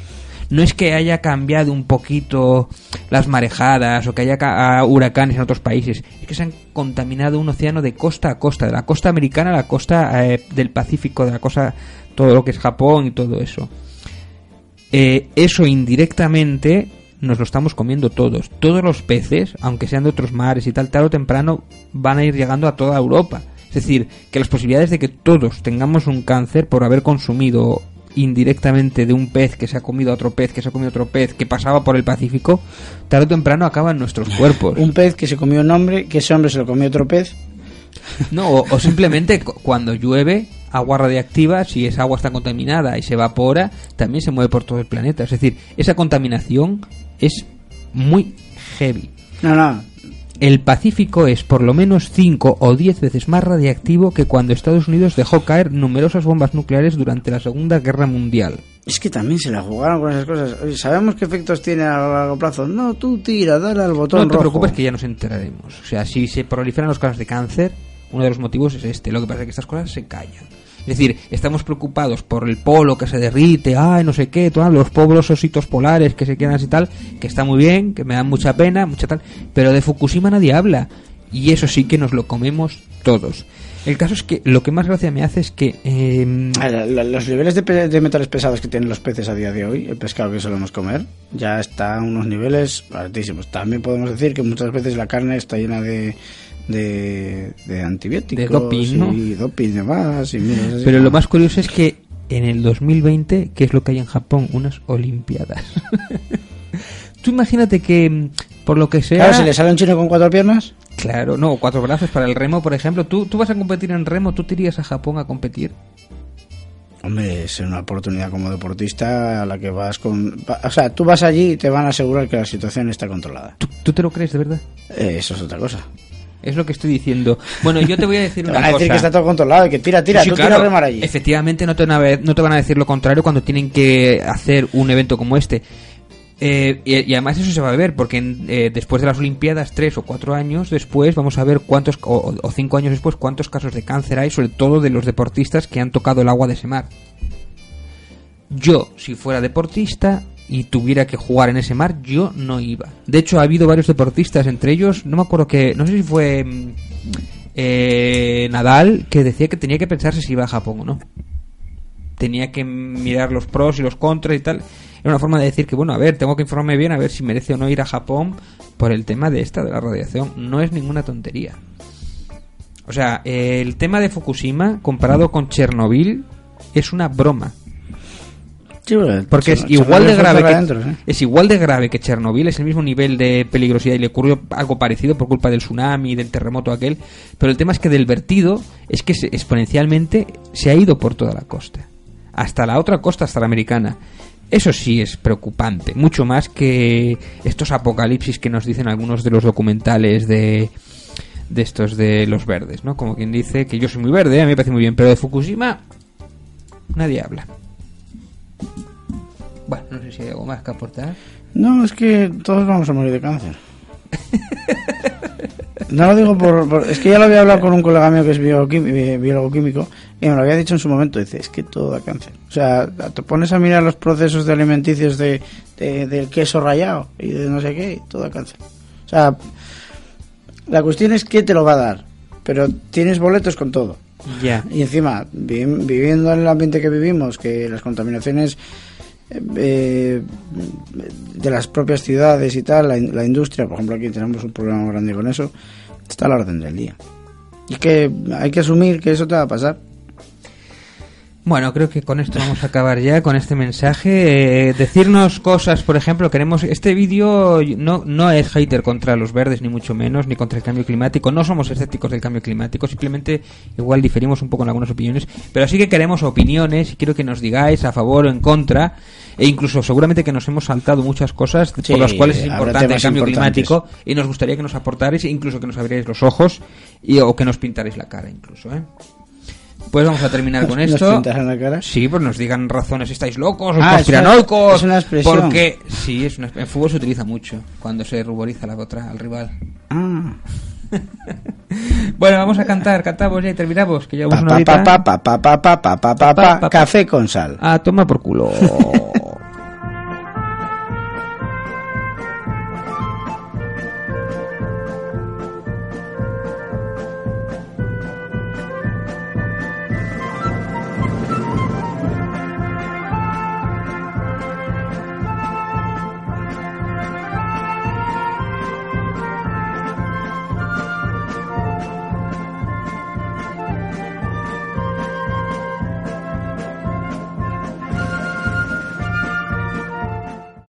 No es que haya cambiado un poquito las marejadas o que haya ah, huracanes en otros países. Es que se han contaminado un océano de costa a costa, de la costa americana a la costa eh, del Pacífico, de la costa, todo lo que es Japón y todo eso. Eh, eso indirectamente nos lo estamos comiendo todos. Todos los peces, aunque sean de otros mares y tal, tarde o temprano van a ir llegando a toda Europa. Es decir, que las posibilidades de que todos tengamos un cáncer por haber consumido indirectamente de un pez que se ha comido a otro pez, que se ha comido a otro pez, que pasaba por el Pacífico, tarde o temprano acaban en nuestros cuerpos. Un pez que se comió un hombre, que ese hombre se lo comió otro pez. No, o, o simplemente cu- cuando llueve, agua radiactiva, si esa agua está contaminada y se evapora, también se mueve por todo el planeta. Es decir, esa contaminación es muy heavy. No, no. el Pacífico es por lo menos 5 o 10 veces más radiactivo que cuando Estados Unidos dejó caer numerosas bombas nucleares durante la Segunda Guerra Mundial. Es que también se la jugaron con esas cosas. Oye, ¿Sabemos qué efectos tiene a largo plazo? No, tú tira, dale al botón No te rojo. preocupes que ya nos enteraremos. O sea, si se proliferan los casos de cáncer, uno de los motivos es este. Lo que pasa es que estas cosas se callan. Es decir, estamos preocupados por el polo que se derrite, ay, no sé qué, todos los pobres ositos polares que se quedan así tal, que está muy bien, que me dan mucha pena, mucha tal, pero de Fukushima nadie habla. Y eso sí que nos lo comemos todos. El caso es que lo que más gracia me hace es que... Ah, la- Los niveles de, de metales pesados que tienen los peces a día de hoy, el pescado que solemos comer, ya está a unos niveles altísimos. También podemos decir que muchas veces la carne está llena de, de, de antibióticos De doping, ¿no? y doping y demás. Y mira. Pero lo más curioso es que en el 2020, ¿qué es lo que hay en Japón? Unas Olimpiadas. Tú imagínate que, mm, por lo que sea... Claro, si le sale un chino con cuatro piernas, Claro, no, cuatro brazos para el remo, por ejemplo. ¿Tú, tú vas a competir en remo, tú te irías a Japón a competir. hombre, es una oportunidad como deportista a la que vas con... O sea, tú vas allí y te van a asegurar que la situación está controlada. ¿Tú, tú te lo crees de verdad? Eh, eso es otra cosa. Es lo que estoy diciendo. Bueno, yo te voy a decir Te una van a decir cosa. que está todo controlado y que tira, tira, Sí, tú claro, tira a remar allí. Efectivamente, no te, van a, no te van a decir lo contrario cuando tienen que hacer un evento como este. Eh, y, y además eso se va a ver, porque en- eh, después de las Olimpiadas, tres o cuatro años después, vamos a ver cuántos, o, o cinco años después, cuántos casos de cáncer hay, sobre todo de los deportistas que han tocado el agua de ese mar. Yo, si fuera deportista y tuviera que jugar en ese mar, yo no iba. De hecho, ha habido varios deportistas, entre ellos, no me acuerdo que, no sé si fue mm, eh, Nadal, que decía que tenía que pensarse si iba a Japón o no. Tenía que mirar los pros y los contras y tal. Era una forma de decir que, bueno, a ver, tengo que informarme bien a ver si merece o no ir a Japón por el tema de esta, de la radiación. No es ninguna tontería. O sea, el tema de Fukushima comparado con Chernobyl es una broma. Sí, bueno, Porque es Chernobyl igual de grave que, es igual de grave que Chernobyl, es el mismo nivel de peligrosidad y le ocurrió algo parecido por culpa del tsunami del terremoto aquel, pero el tema es que del vertido es que se- exponencialmente se ha ido por toda la costa, hasta la otra costa, hasta la americana. Eso sí es preocupante, mucho más que estos apocalipsis que nos dicen algunos de los documentales de de estos de los verdes, ¿no? Como quien dice que yo soy muy verde, a mí me parece muy bien, pero de Fukushima nadie habla. Sé si hay algo más que aportar. No, es que todos vamos a morir de cáncer. No lo digo por, por- Es que ya lo había hablado con un colega mío que es biólogo químico y me lo había dicho en su momento. Dice, es que todo da cáncer. O sea, te pones a mirar los procesos de alimenticios de, de- del queso rallado y de no sé qué, y todo da cáncer. O sea, la cuestión es qué te lo va a dar. Pero tienes boletos con todo. Ya. Y encima, vi- viviendo en el ambiente que vivimos, que las contaminaciones eh, de las propias ciudades y tal, la, la industria, por ejemplo, aquí tenemos un problema grande con eso, está a la orden del día. Y que hay que asumir que eso te va a pasar. Bueno, creo que con esto vamos a acabar ya con este mensaje. Eh, decirnos cosas, por ejemplo, queremos este vídeo no no es hater contra los verdes ni mucho menos ni contra el cambio climático. No somos escépticos del cambio climático, simplemente igual diferimos un poco en algunas opiniones, pero sí que queremos opiniones y quiero que nos digáis a favor o en contra e incluso seguramente que nos hemos saltado muchas cosas Sí, por las cuales es importante el cambio climático y nos gustaría que nos aportarais e incluso que nos abrierais los ojos y o que nos pintarais la cara incluso, ¿eh? Pues vamos a terminar con ¿Nos esto. pintarán la cara? Sí, pues nos digan razones, estáis locos, os Ah, es una- es una expresión. Porque sí, es una, en fútbol se utiliza mucho cuando se ruboriza la otra al rival. Ah. Bueno, vamos a cantar, cantamos ya y terminamos, que llevamos Pa, una pa, pa, pa, pa, pa, pa, pa, pa, pa, pa, café con sal. A tomar por culo.